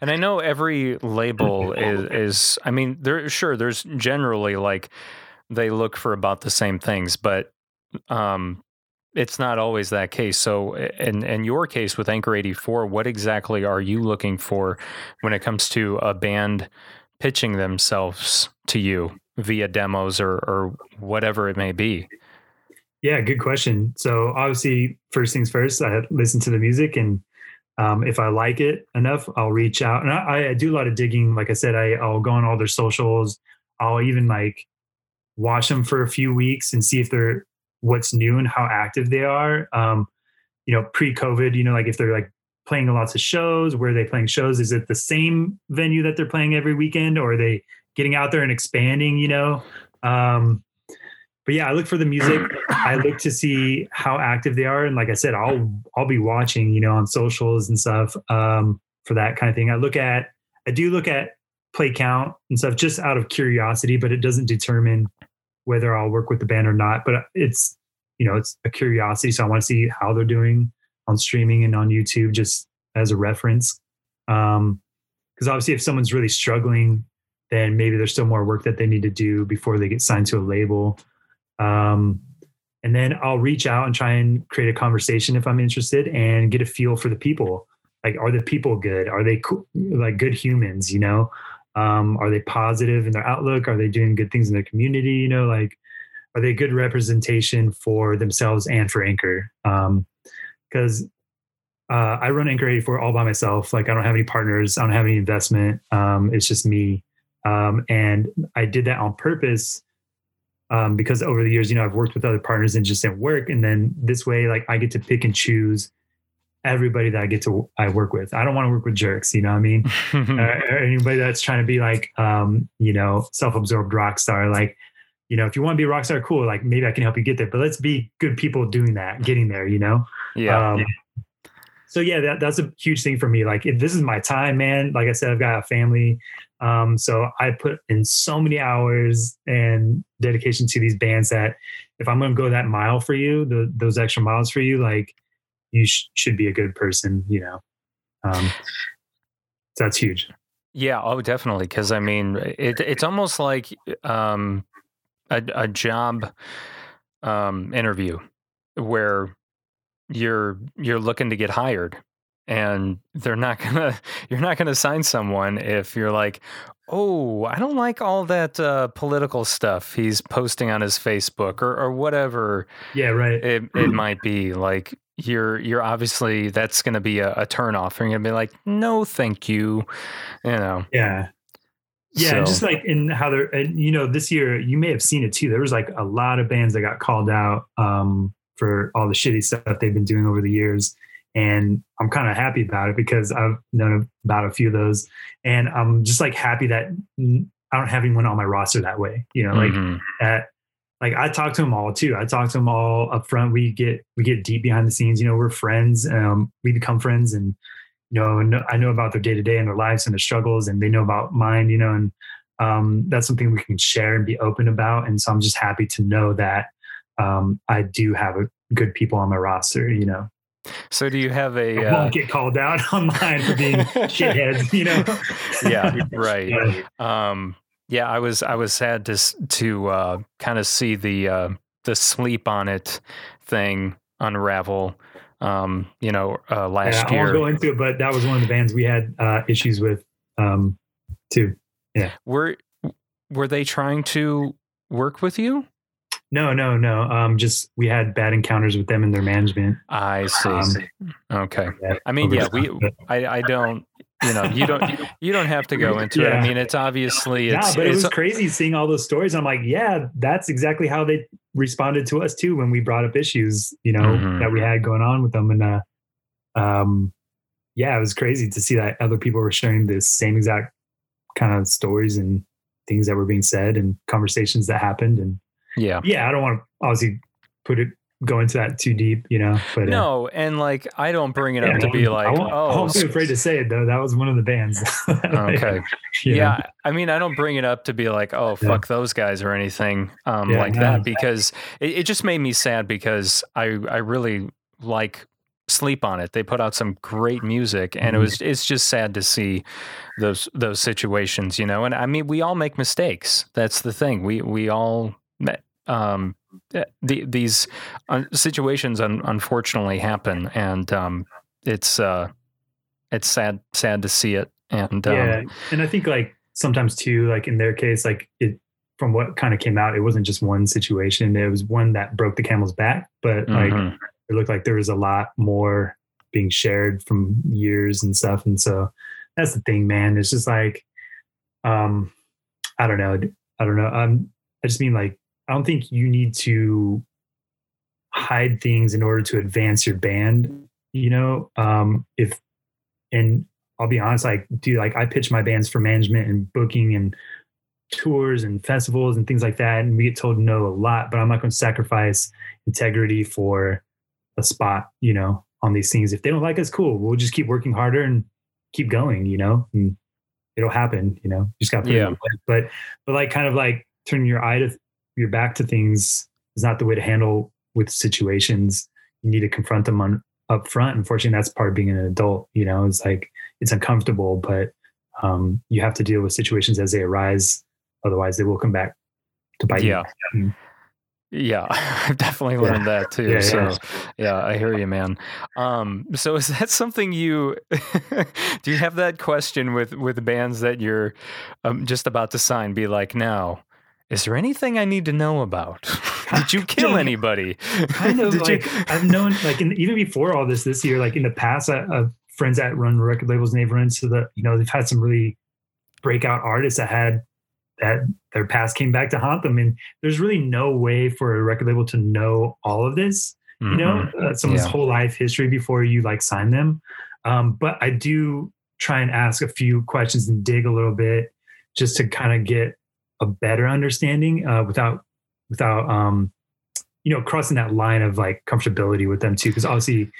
And I know every label is, is I mean, there sure there's generally like they look for about the same things, but um it's not always that case. So in in your case with Anchor 84, what exactly are you looking for when it comes to a band pitching themselves to you via demos or or whatever it may be? yeah, good question. So obviously first things first, I listen to the music and um, if I like it enough, I'll reach out and I, I do a lot of digging. Like I said, I, I'll go on all their socials. I'll even like watch them for a few weeks and see if they're what's new and how active they are. Um, you know, pre-COVID, you know, like if they're like playing lots of shows, where are they playing shows? Is it the same venue that they're playing every weekend, or are they getting out there and expanding? You know, um, but yeah, I look for the music. I look to see how active they are, and like I said, I'll I'll be watching, you know, on socials and stuff um, for that kind of thing. I look at, I do look at play count and stuff just out of curiosity, but it doesn't determine whether I'll work with the band or not. But it's, you know, it's a curiosity. So I want to see how they're doing on streaming and on YouTube just as a reference. Um, because obviously if someone's really struggling, then maybe there's still more work that they need to do before they get signed to a label. Um, and then I'll reach out and try and create a conversation if I'm interested and get a feel for the people. Like, are the people good? Are they like good humans? You know, um, are they positive in their outlook? Are they doing good things in their community? You know, like, are they good representation for themselves and for Anchor? Because uh, I run Anchor 84 all by myself. Like, I don't have any partners. I don't have any investment. Um, it's just me. Um, and I did that on purpose um, because over the years, you know, I've worked with other partners and just didn't work. And then this way, like I get to pick and choose everybody that I get to I work with. I don't want to work with jerks, you know what I mean? uh, anybody that's trying to be like, um, you know, self-absorbed rock star. Like, you know, if you want to be a rock star, cool. Like maybe I can help you get there. But let's be good people doing that, getting there. You know? yeah. Um, so yeah, that, that's a huge thing for me. Like if this is my time, man. Like I said, I've got a family. Um, so I put in so many hours and dedication to these bands that if I'm going to go that mile for you, the, those extra miles for you, like you sh- should be a good person, you know? Um, so that's huge. Yeah, oh, definitely. Because I mean, it, it's almost like um, a, a job um, interview where you're you're looking to get hired, and they're not gonna you're not gonna sign someone if you're like, oh, I don't like all that uh, political stuff he's posting on his Facebook or or whatever Yeah, right. it it might be. Like you're you're obviously that's gonna be a, a turn off. You're gonna be like, no, thank you, you know. Yeah. Yeah, So- just like in how they're, and you know, this year you may have seen it too. There was like a lot of bands that got called out um, for all the shitty stuff they've been doing over the years, and I'm kind of happy about it because I've known about a few of those, and I'm just like happy that I don't have anyone on my roster that way. You know, like Mhm. at like I talk to them all too. I talk to them all up front. We get we get deep behind the scenes. You know, we're friends. Um, we become friends, and you know, I know about their day to day and their lives and their struggles, and they know about mine. You know, and um, that's something we can share and be open about. And so I'm just happy to know that um, I do have a, good people on my roster. You know, So do you have a? I Uh, won't get called out online for being shitheads. You know, yeah, right. Yeah. Um, yeah, I was I was sad to to uh, kind of see the uh, the sleep on it thing unravel. Um, you know, uh, last Yeah, I won't go into it, but that was one of the bands we had uh, issues with um, too. Yeah, were were they trying to work with you? No, no, no. Um, just we had bad encounters with them and their management. I see. Um, okay. yeah, I mean, yeah, we. I, I don't. You know, you don't. You don't have to go into it. I mean, it's obviously Yeah, it's. but it was crazy seeing all those stories. I'm like, yeah, that's exactly how they responded to us too when we brought up issues, you know, Mhm. that we had going on with them. And uh, um, yeah, it was crazy to see that other people were sharing the same exact kind of stories and things that were being said and conversations that happened. And yeah. yeah, I don't want to obviously put it go into that too deep, you know. But uh, No, and like I don't bring it yeah, up to be won't- I like, won't- I oh, won't be afraid to say it though. That was one of the bands. okay. You know? Yeah, I mean, I don't bring it up to be like, oh, Yeah. fuck those guys or anything um, Yeah, like no, that because it, it just made me sad because I I really like sleep on it. They put out some great music, and it Mhm. was it's just sad to see those those situations, you know. And I mean, we all make mistakes. That's the thing. We we all um the, these uh, situations un- unfortunately happen, and um, it's uh it's sad sad to see it. And um, yeah and i think like sometimes too like in their case like it from what kind of came out it wasn't just one situation it was one that broke the camel's back but like mhm. it looked like there was a lot more being shared from years and stuff and so that's the thing man it's just like um i don't know i don't know um i just mean like i don't think you need to hide things in order to advance your band you know? Um if and i'll be honest like dude like i pitch my bands for management and booking and tours and festivals and things like that and we get told no a lot but i'm not going to sacrifice integrity for a spot you know on these things. If they don't like us cool. We'll just keep working harder and keep going you know? And it'll happen you know? Just got to Yeah. but but like kind of like turning your eye to your back to things is not the way to handle with situations, you need to confront them on up front. Unfortunately, that's part of being an adult. You know, it's like it's uncomfortable, but um, you have to deal with situations as they arise. Otherwise, they will come back to bite Yeah. you. Yeah, I've definitely learned that too. Yeah, so yeah. yeah, I hear you, man. Um, so is that something you do? You have that question with with bands that you're um, just about to sign? Be like, now, is there anything I need to know about? Did you kill anybody? kind of Did you- like I've known like in, even before all this this year, like in the past, I, uh, friends that run record labels and they've run into the you know they've had some really breakout artists that had that their past came back to haunt them, and there's really no way for a record label to know all of this, you know, Mhm. uh, someone's Yeah. whole life history before you like sign them. Um, but I do try and ask a few questions and dig a little bit just to kind of get a better understanding uh, without without um, you know crossing that line of like comfortability with them too because obviously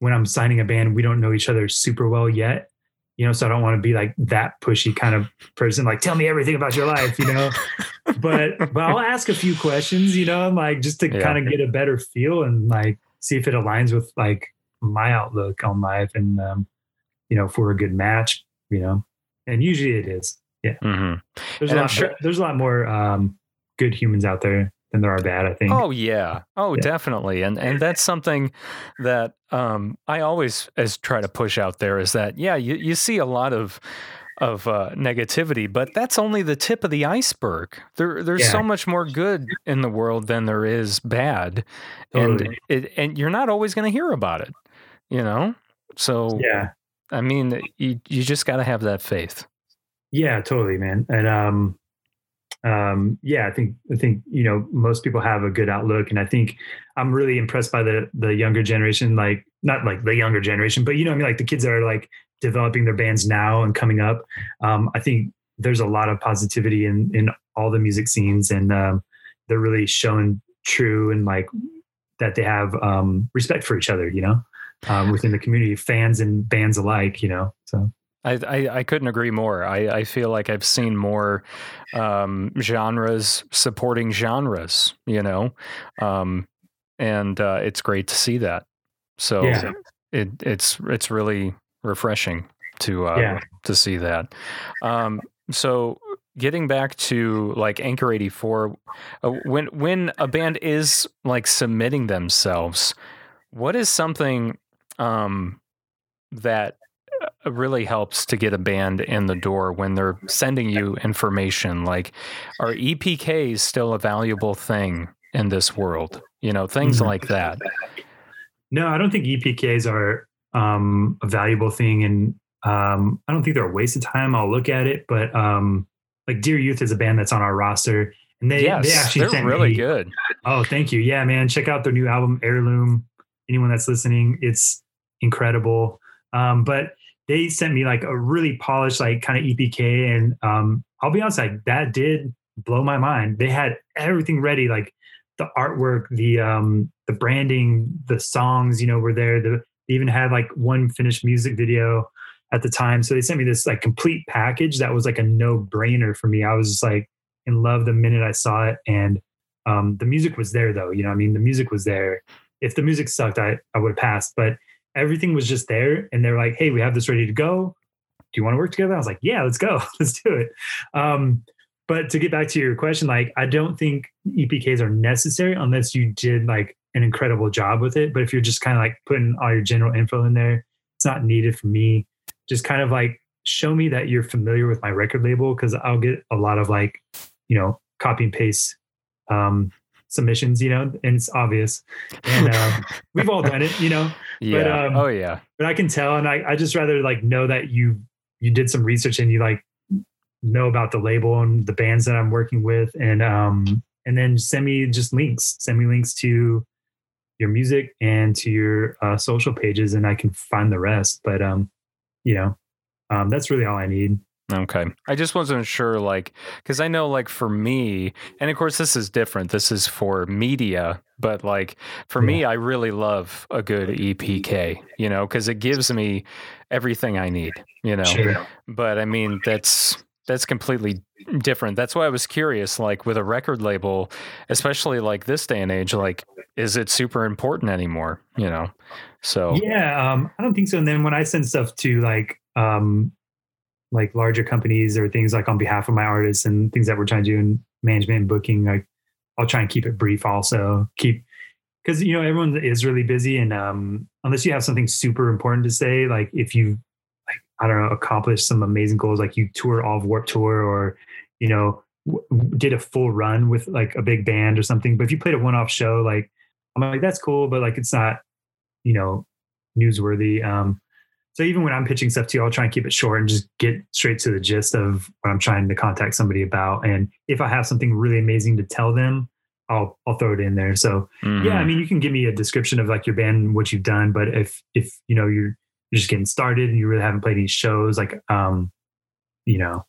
when i'm signing a band we don't know each other super well yet you know so i don't want to be like that pushy kind of person like tell me everything about your life you know? But but i'll ask a few questions you know like just to Yeah. kind of get a better feel and like see if it aligns with like my outlook on life and um you know if we're a good match you know? And usually it is Mhm. there's And a I'm lot sure- there's a lot more um good humans out there than there are bad i think Oh yeah. Oh, Yeah. definitely. And and that's something that um, I always as try to push out there is that yeah, you, you see a lot of of uh, negativity, but that's only the tip of the iceberg. There there's so much more good in the world than there is bad, and it, and you're not always going to hear about it. You know. So yeah I mean, you you just got to have that faith. Yeah, totally, man. And um, um, yeah, I think I think you know most people have a good outlook, and I think I'm really impressed by the the younger generation. Like not like the younger generation, but you know, I mean, like the kids that are like developing their bands now and coming up. Um, I think there's a lot of positivity in in all the music scenes, and um, they're really showing true and like that they have um, respect for each other. You know, um, within the community, fans and bands alike. You know, so. I, I, I couldn't agree more. I, I feel like I've seen more um, genres supporting genres, you know, um, and uh, it's great to see that. So Yeah. it it's it's really refreshing to uh, Yeah. to see that. Um, so getting back to like Anchor eighty four, uh, when when a band is like submitting themselves, what is something um, that really helps to get a band in the door when they're sending you information like are EPKs still a valuable thing in this world you know things Mhm. like that No, I don't think EPKs are um, a valuable thing, and um, I don't think they're a waste of time. I'll look at it, but um, like Dear Youth is a band that's on our roster, and they yes they actually they're really me- good Oh, thank you. Yeah, man, check out their new album Heirloom. Anyone that's listening, it's incredible. Um, but they sent me like a really polished, like kind of EPK, and um, I'll be honest, like that did blow my mind. They had everything ready, like the artwork, the um, the branding, the songs, you know, were there. The, they even had like one finished music video at the time. So they sent me this like complete package that was like a no brainer for me. I was just like in love the minute I saw it, and um, the music was there though. You know, I mean, the music was there. If the music sucked, I I would have passed. But everything was just there, and they're like, "Hey, we have this ready to go. Do you want to work together?" I was like, "Yeah, let's go, let's do it." Um, but to get back to your question, like, I don't think EPKs are necessary unless you did like an incredible job with it. But if you're just kind of like putting all your general info in there, it's not needed for me. Just kind of like show me that you're familiar with my record label because I'll get a lot of like, you know, copy and paste um, submissions, you know, and it's obvious. And uh, we've all done it, you know, yeah um, oh yeah but I can tell. And I, I just rather like know that you, you did some research and you like know about the label and the bands that I'm working with. And, um, and then send me just links, send me links to your music and to your uh, social pages and I can find the rest. But, um, you know, um, that's really all I need. Okay. I just wasn't sure, like, because I know, like, for me, and of course, this is different. This is for media, but like, for me, I really love a good EPK, you know, because it gives me everything I need, you know. Sure. But I mean, that's that's completely different. That's why I was curious. Like with a record label, especially like this day and age, like is it super important anymore? You know, so Yeah, um, I don't think so. And then when I send stuff to like um, like larger companies or things like on behalf of my artists and things that we're trying to do in management and booking, like I'll try and keep it brief. Also, keep because you know everyone is really busy, and um, unless you have something super important to say, like if you like I don't know accomplished some amazing goals, like you tour all of Warped Tour or you know did a full run with like a big band or something. But if you played a one-off show, like I'm like that's cool, but like it's not you know newsworthy. Um, so even when I'm pitching stuff to you, I'll try and keep it short and just get straight to the gist of what I'm trying to contact somebody about. And if I have something really amazing to tell them, I'll I'll throw it in there. So Mhm. yeah, I mean, you can give me a description of like your band, and what you've done, but if if you know you're you're just getting started and you really haven't played any shows, like um, you know,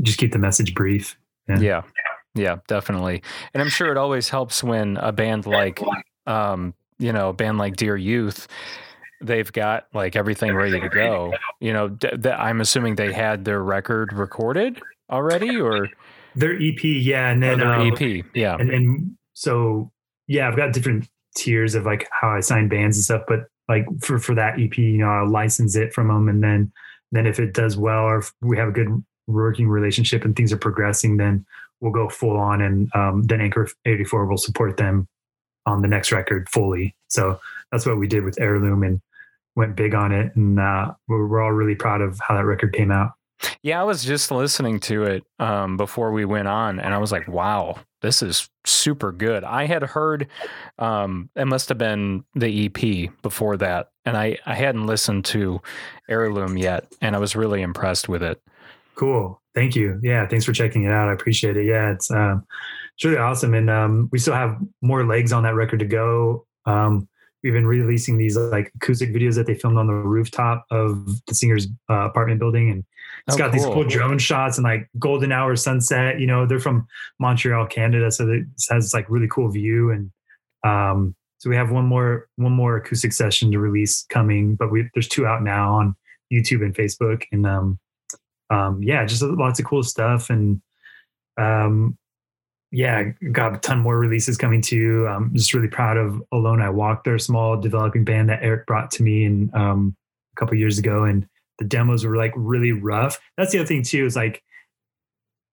just keep the message brief. Yeah. Yeah, definitely. And I'm sure it always helps when a band like um, you know, a band like Dear Youth, they've got like everything ready to go. You know, d- th- I'm assuming they had their record recorded already or, Their EP, yeah, and then their um, EP. Yeah. and and so yeah, I've got different tiers of like how I sign bands and stuff. But like for for that EP, you know, I'll license it from them, and then then if it does well or if we have a good working relationship and things are progressing, then we'll go full on, and um, then Anchor 84 will support them on the next record fully. So that's what we did with Heirloom and went big on it, and uh, we're, we're all really proud of how that record came out. Yeah, I was just listening to it um, before we went on, and I was like, "Wow, this is super good." I had heard um, it must have been the EP before that, and I I hadn't listened to Heirloom yet, and I was really impressed with it. Cool. Thank you. Yeah. Thanks for checking it out. I appreciate it. Yeah. It's, um, it's really awesome. And, um, we still have more legs on that record to go. Um, we've been releasing these like acoustic videos that they filmed on the rooftop of the singer's uh, apartment building. And it's Oh, got these cool. cool drone shots and like golden hour sunset, you know, they're from Montreal, Canada. So it has like really cool view. And, um, so we have one more, one more acoustic session to release coming, but we, there's two out now on YouTube and Facebook. And, um, um, yeah, just lots of cool stuff. And um, yeah, got a ton more releases coming too. I'm just really proud of Alone I Walk. They're a small developing band that Eric brought to me and um, a couple years ago, and the demos were like really rough. That's the other thing too. Is like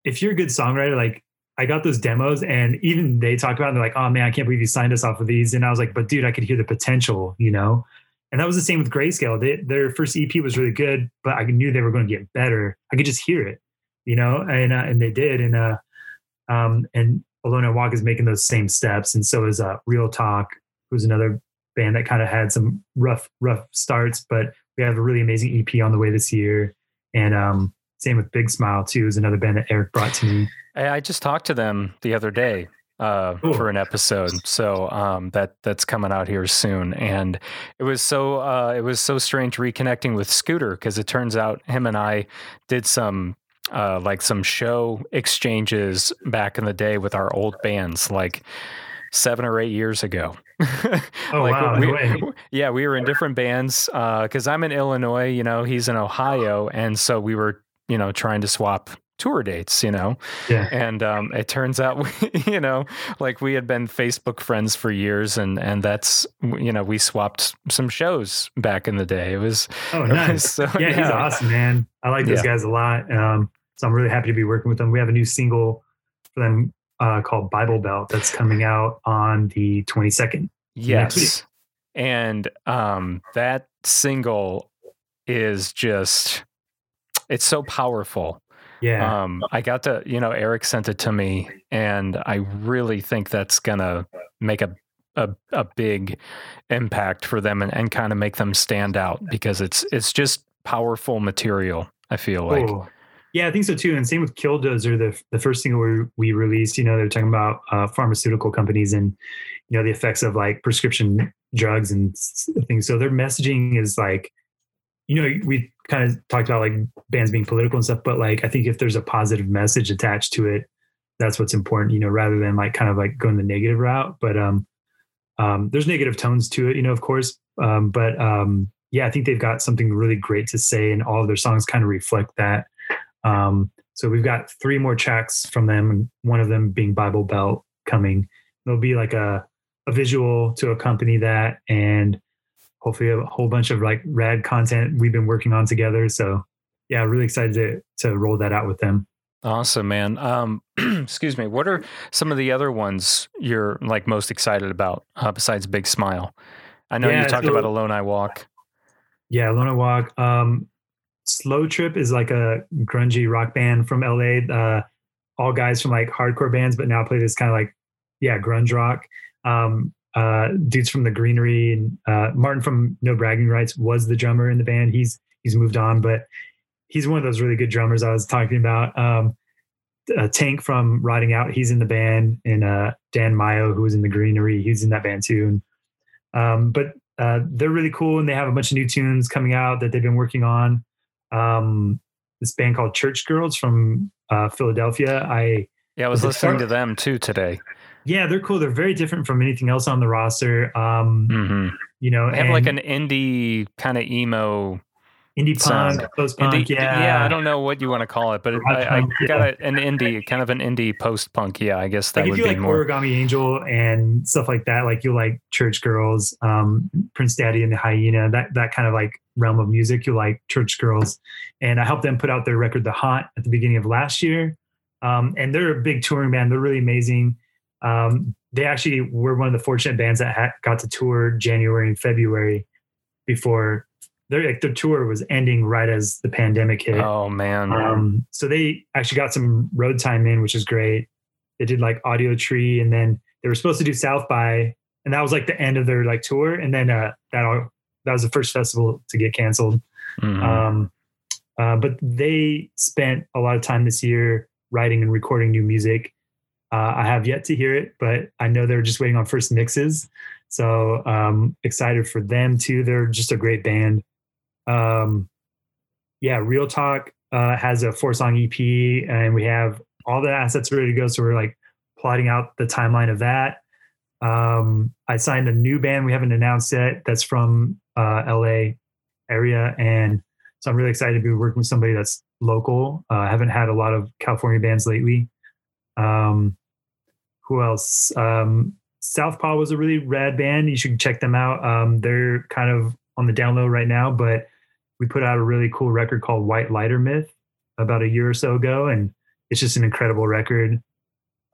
if you're a good songwriter, like I got those demos, and even they talked about. It, they're like, "Oh man, I can't believe you signed us off of these." And I was like, "But dude, I could hear the potential," you know. And that was the same with Grayscale. They, their first EP was really good, but I knew they were going to get better. I could just hear it, you know, and uh, and they did. And uh, um, and Alone I Walk is making those same steps, and so is uh, Real Talk, who's another band that kind of had some rough rough starts, but we have a really amazing EP on the way this year. And um, same with Big Smile too, is another band that Eric brought to me. I, I just talked to them the other day uh, Cool. for an episode, so um, that that's coming out here soon. And it was so uh, it was so strange reconnecting with Scooter because it turns out him and I did some uh, like some show exchanges back in the day with our old bands, like seven or eight years ago. Oh, Like, wow, we- yeah, we were in different bands because I'm in Illinois, you know, he's in Ohio, and so we were, you know, trying to swap tour dates, you know, Yeah. and um, it turns out, we, you know, like we had been Facebook friends for years, and and that's, you know, we swapped some shows back in the day. It was, Oh, nice. was so- yeah, he's awesome, man. I like those Yeah. guys a lot. Um, so I'm really happy to be working with them. We have a new single for them uh, called Bible Belt that's coming out on the 22nd. Yes. And um that single is just it's so powerful. Yeah. Um I got to, you know, Eric sent it to me and I really think that's going to make a a, a big impact for them and, and kind of make them stand out because it's it's just powerful material. I feel like Cool. Yeah, I think so too. And same with Killdozer, the the first thing we, we released. You know, they're talking about uh, pharmaceutical companies and you know the effects of like prescription drugs and things. So their messaging is like, you know, we kind of talked about like bands being political and stuff, but like I think if there's a positive message attached to it, that's what's important. You know, rather than like kind of like going the negative route. But um, um, there's negative tones to it, you know, of course. Um, but um, yeah, I think they've got something really great to say, and all of their songs kind of reflect that. Um, so we've got three more tracks from them, and one of them being Bible Belt coming. There'll be like a a visual to accompany that, and hopefully a whole bunch of like rad content we've been working on together. So yeah, really excited to to roll that out with them. Awesome, man. Um, excuse me. What are some of the other ones you're like most excited about uh, besides Big Smile? I know Yeah, you talked so- about Alone I Walk. Yeah, Alone I Walk. Um, Slow Trip is like a grungy rock band from LA. Uh, all guys from like hardcore bands, but now play this kind of like, yeah, grunge rock. Um, uh, dudes from the Greenery and uh, Martin from No Bragging Rights was the drummer in the band. He's he's moved on, but he's one of those really good drummers I was talking about. Um, uh, Tank from Riding Out, he's in the band, and uh, Dan Mayo, who was in the Greenery, he's in that band too. And, um, but uh, they're really cool, and they have a bunch of new tunes coming out that they've been working on. Um, this band called Church Girls from uh, Philadelphia. I Yeah, I was listening to them too today. Yeah, they're cool. They're very different from anything else on the roster. Um, hmm you know, They have like an indie kind of emo indie punk, sound. post punk. indie. Yeah, I don't know what you want to call it, but it, I, I punk, got yeah. a, an indie, kind of an indie post punk. Yeah, I guess that like if would you be like more. Origami Angel and stuff like that, like you like Church Girls, um, Prince Daddy and the Hyena, that that kind of like realm of music, you like Church Girls. And I helped them put out their record, The Haunt, at the beginning of last year. Um, and they're a big touring band. They're really amazing. Um, they actually were one of the fortunate bands that had, got to tour January and February before their like their tour was ending right as the pandemic hit. Oh man, Um, so they actually got some road time in, which is great. They did like Audiotree, and then they were supposed to do South by, and that was like the end of their like tour. And then uh, that all, that was the first festival to get canceled. Mhm. Um, uh, but they spent a lot of time this year writing and recording new music. Uh, I have yet to hear it, but I know they're just waiting on first mixes. So um, excited for them too. They're just a great band. Um, yeah, Real Talk uh, has a four song EP, and we have all the assets ready to go. So we're like plotting out the timeline of that. Um, I signed a new band we haven't announced yet. That's from uh, LA area, and so I'm really excited to be working with somebody that's local. Uh, I haven't had a lot of California bands lately. Um, who else? Um, Southpaw was a really rad band. You should check them out. Um, they're kind of on the down low right now, but we put out a really cool record called White Lighter Myth about a year or so ago, and it's just an incredible record.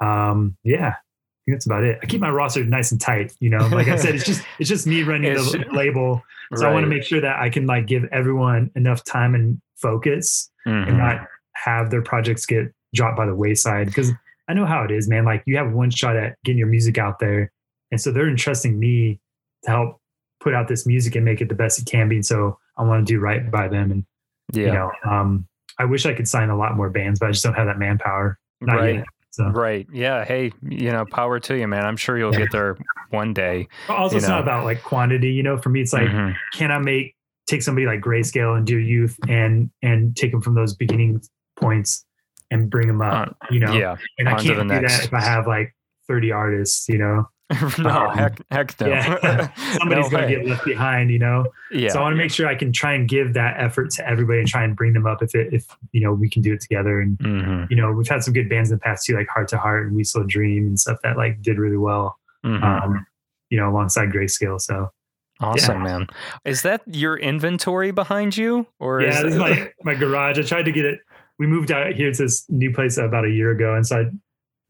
Um, yeah, I think that's about it. I keep my roster nice and tight. You know, like I said, it's just it's just me running the label. So I want to make sure that I can like give everyone enough time and focus Mhm. and not have their projects get dropped by the wayside because I know how it is, man. Like you have one shot at getting your music out there. And so they're entrusting me to help put out this music and make it the best it can be. And so I want to do right by them. And, yeah, you know, um, I wish I could sign a lot more bands, but I just don't have that manpower. Not right. yet. So Right. Yeah. Hey, you know, power to you, man. I'm sure you'll get there one day. But also it's not about like quantity, you know, for me, it's like, Mhm. can I make, take somebody like grayscale and Dear Youth and, and take them from those beginning points and bring them up, you know? yeah. and I to can't do next. that if I have like 30 artists, you know. no, Um, heck, heck no. Yeah. Somebody's No gonna get left behind, you know. Yeah. So I want to make sure I can try and give that effort to everybody and try and bring them up if it if you know we can do it together. And hmm you know, we've had some good bands in the past too, like Heart to Heart and We Still Dream and stuff that like did really well. hmm Um, you know, alongside Grayscale. So awesome, man. Is that your inventory behind you, or yeah, is this is my my garage. I tried to get it. We moved out here to this new place about a year ago, and so I,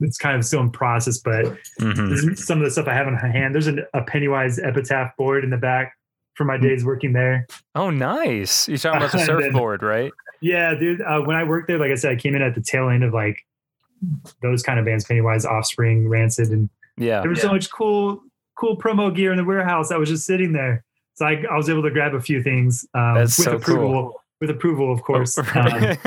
it's kind of still in process, but Mhm. This is some of the stuff I have in hand. There's an, a Pennywise epitaph board in the back for my days working there. Oh, nice. You're talking about the And then- surfboard, right? Yeah, dude. Uh, when I worked there, like I said, I came in at the tail end of like those kind of bands, Pennywise, Offspring, Rancid, and Yeah. there was so much cool, cool promo gear in the warehouse that was just sitting there. So I, I was able to grab a few things um, That's with so approval. cool. With approval, of course. Oh, Um,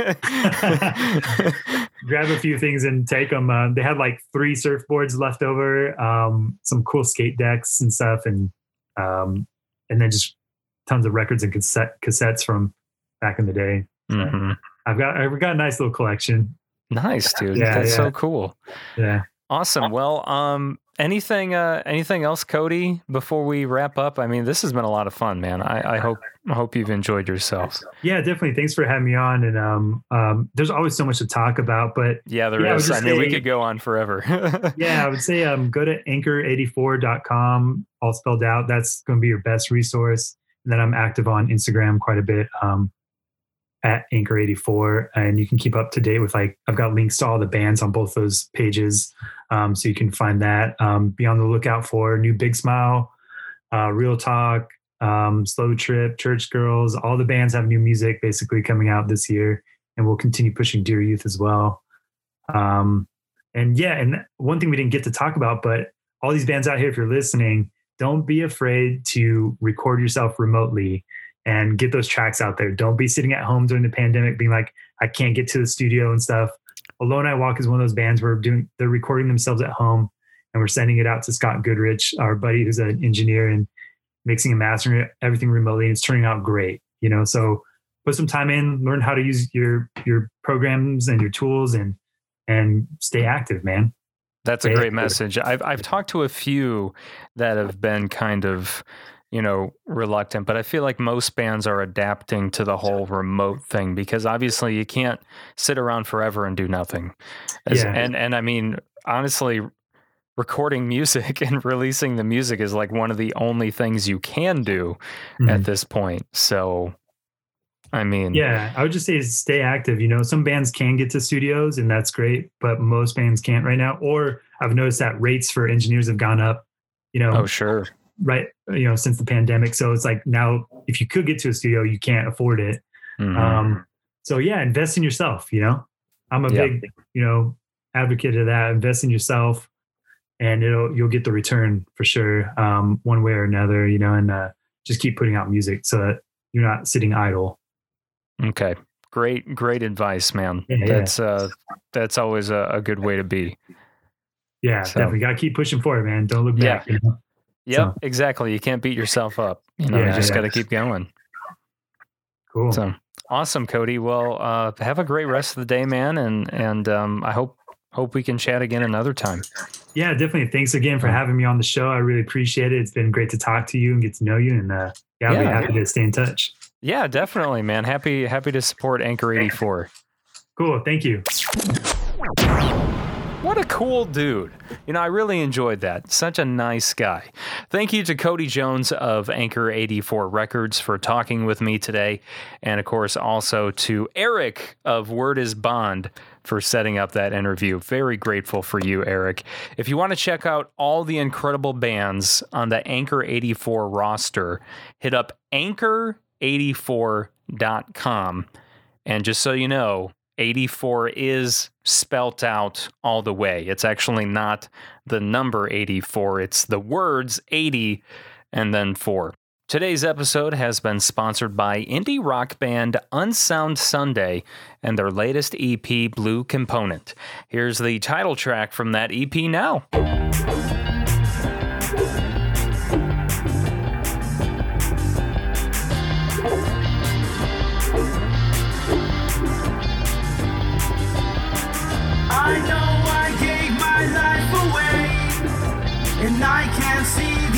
grab a few things and take them. Um, they had like three surfboards left over, um, some cool skate decks and stuff, and um, and then just tons of records and cassette cassettes from back in the day. Mhm. I've got I've got a nice little collection. Nice, dude. Yeah, That's yeah. so cool. Yeah, Awesome. Well, um, anything uh, anything else, Cody? Before we wrap up, I mean, this has been a lot of fun, man. I, I hope I hope you've enjoyed yourself. Yeah, definitely. Thanks for having me on. And um, um, there's always so much to talk about, but Yeah, there is. Yeah, I I, just mean, we could go on forever. yeah, I would say um, go to anchor84.com, all spelled out. That's going to be your best resource. And then I'm active on Instagram quite a bit um, at Anchor84. And you can keep up to date with like, I've got links to all the bands on both those pages. Um, so you can find that. Um, be on the lookout for New Big Smile, uh, Real Talk, um, Slow Trip, Church Girls. All the bands have new music basically coming out this year. And we'll continue pushing Dear Youth as well. Um, and yeah, and one thing we didn't get to talk about, but all these bands out here, if you're listening, don't be afraid to record yourself remotely and get those tracks out there. Don't be sitting at home during the pandemic being like, I can't get to the studio and stuff. Alone I Walk is one of those bands where doing they're recording themselves at home and we're sending it out to Scott Goodrich, our buddy who's an engineer and mixing and mastering everything remotely. And it's turning out great, you know. So put some time in, learn how to use your your programs and your tools and and stay active, man. That's a great good. message. I've I've talked to a few that have been kind of, you know, reluctant, but I feel like most bands are adapting to the whole remote thing because obviously you can't sit around forever and do nothing. As- Yeah. And and I mean, honestly, recording music and releasing the music is like one of the only things you can do at Mhm. this point. So I mean, Yeah, I would just say stay active. You know, some bands can get to studios and that's great, but most bands can't right now. Or I've noticed that rates for engineers have gone up, you know, oh sure. Right, you know, since the pandemic. So it's like now if you could get to a studio, you can't afford it. Mhm. Um, so yeah, invest in yourself, you know. I'm a Yeah. big, you know, advocate of that. Invest in yourself and it'll you'll get the return for sure, um, one way or another, you know, and uh, just keep putting out music so that you're not sitting idle. Okay. Great, great advice, man. Yeah, yeah. that's uh that's always a, a good way to be. Yeah, So- definitely gotta keep pushing forward, man. Don't look Yeah. back. You know? Yep, So- exactly. You can't beat yourself up. You know, you just yeah. got to keep going. Cool. So awesome, Cody. Well, uh, have a great rest of the day, man, and and um, I hope hope we can chat again another time. yeah, definitely. Thanks again for having me on the show. I really appreciate it. It's been great to talk to you and get to know you. And uh, yeah, I'll be happy to stay in touch. Yeah, definitely, man. Happy happy to support Anchor eighty four. Cool. Thank you. What a cool dude. You know, I really enjoyed that. Such a nice guy. Thank you to Cody Jones of Anchor 84 Records for talking with me today. And of course, also to Eric of Word is Bond for setting up that interview. Very grateful for you, Eric. If you want to check out all the incredible bands on the Anchor 84 roster, hit up anchor84.com. And just so you know, 84 is spelt out all the way. It's actually not the number 84, it's the words 80 and then 4. Today's episode has been sponsored by indie rock band Unsound Sunday and their latest EP, Blue Component. Here's the title track from that EP now. I know I gave my life away, and I can't see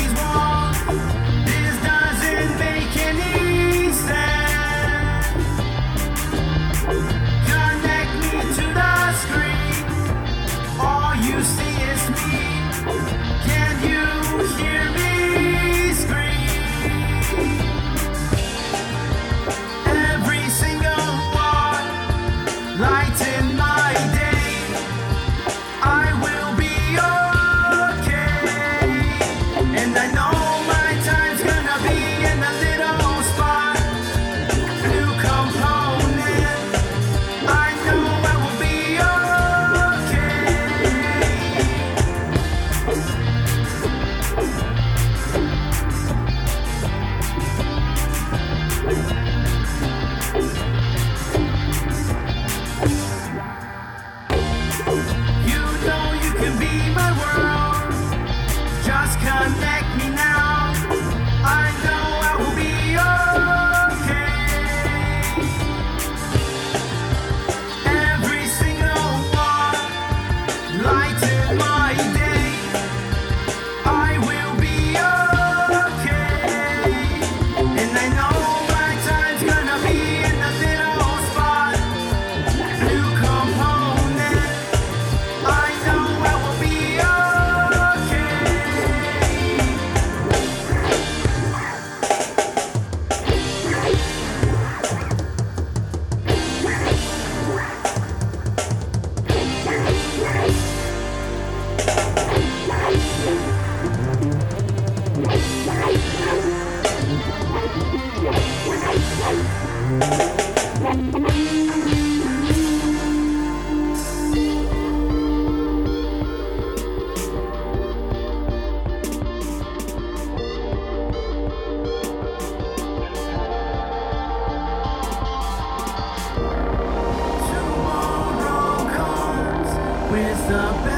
with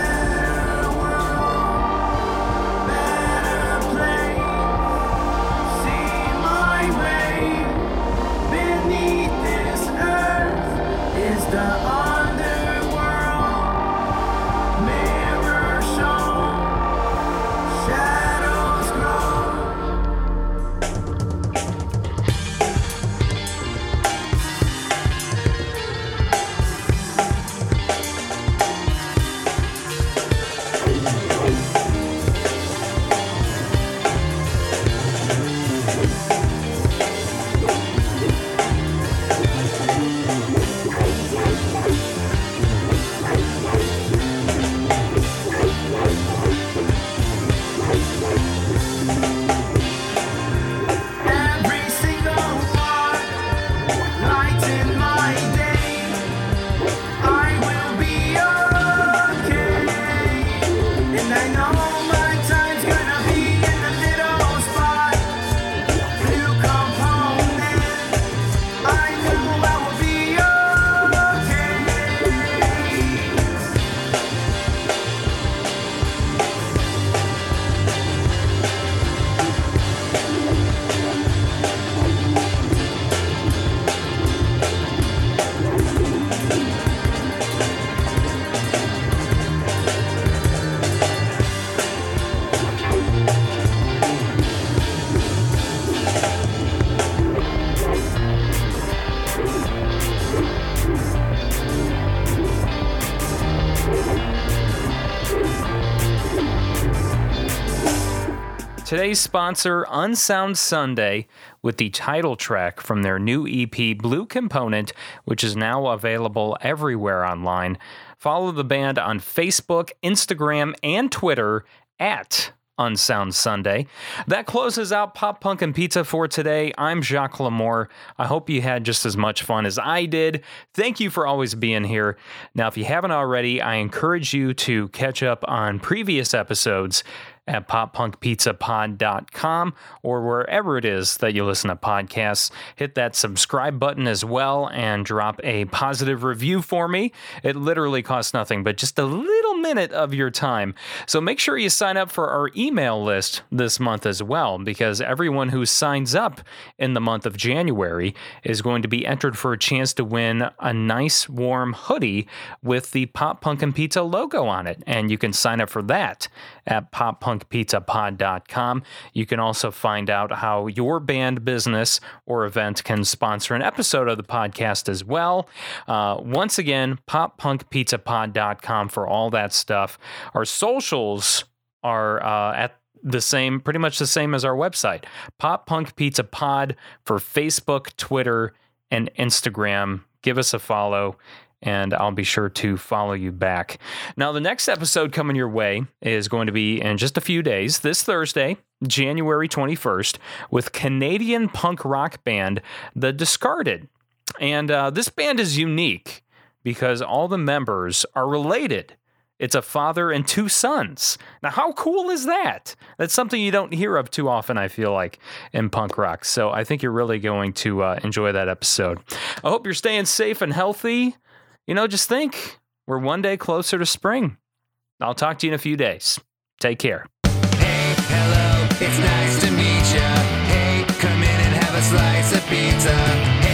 Today's sponsor, Unsound Sunday, with the title track from their new EP, Blue Component, which is now available everywhere online. Follow the band on Facebook, Instagram, and Twitter at Unsound Sunday. That closes out Pop Punk and Pizza for today. I'm Jacques Lamour. I hope you had just as much fun as I did. Thank you for always being here. Now, if you haven't already, I encourage you to catch up on previous episodes at poppunkpizzapod.com or wherever it is that you listen to podcasts. Hit that subscribe button as well and drop a positive review for me. It literally costs nothing but just a little minute of your time. So make sure you sign up for our email list this month as well, because everyone who signs up in the month of January is going to be entered for a chance to win a nice warm hoodie with the Pop Punk and Pizza logo on it. And you can sign up for that at poppunkpizzapod.com. You can also find out how your band, business, or event can sponsor an episode of the podcast as well. Uh, once again, poppunkpizzapod.com for all that stuff. Our socials are uh, at the same, pretty much the same as our website. Pop Punk Pizza Pod for Facebook, Twitter, and Instagram. Give us a follow and I'll be sure to follow you back. Now, the next episode coming your way is going to be in just a few days, this Thursday, January 21st, with Canadian punk rock band The Discarded. And uh, this band is unique because all the members are related. It's a father and two sons. Now, how cool is that? That's something you don't hear of too often, I feel like, in punk rock. So I think you're really going to uh, enjoy that episode. I hope you're staying safe and healthy you know, just think we're one day closer to spring. I'll talk to you in a few days. Take care. Hey, hello, it's nice to meet you. Hey, come in and have a slice of pizza.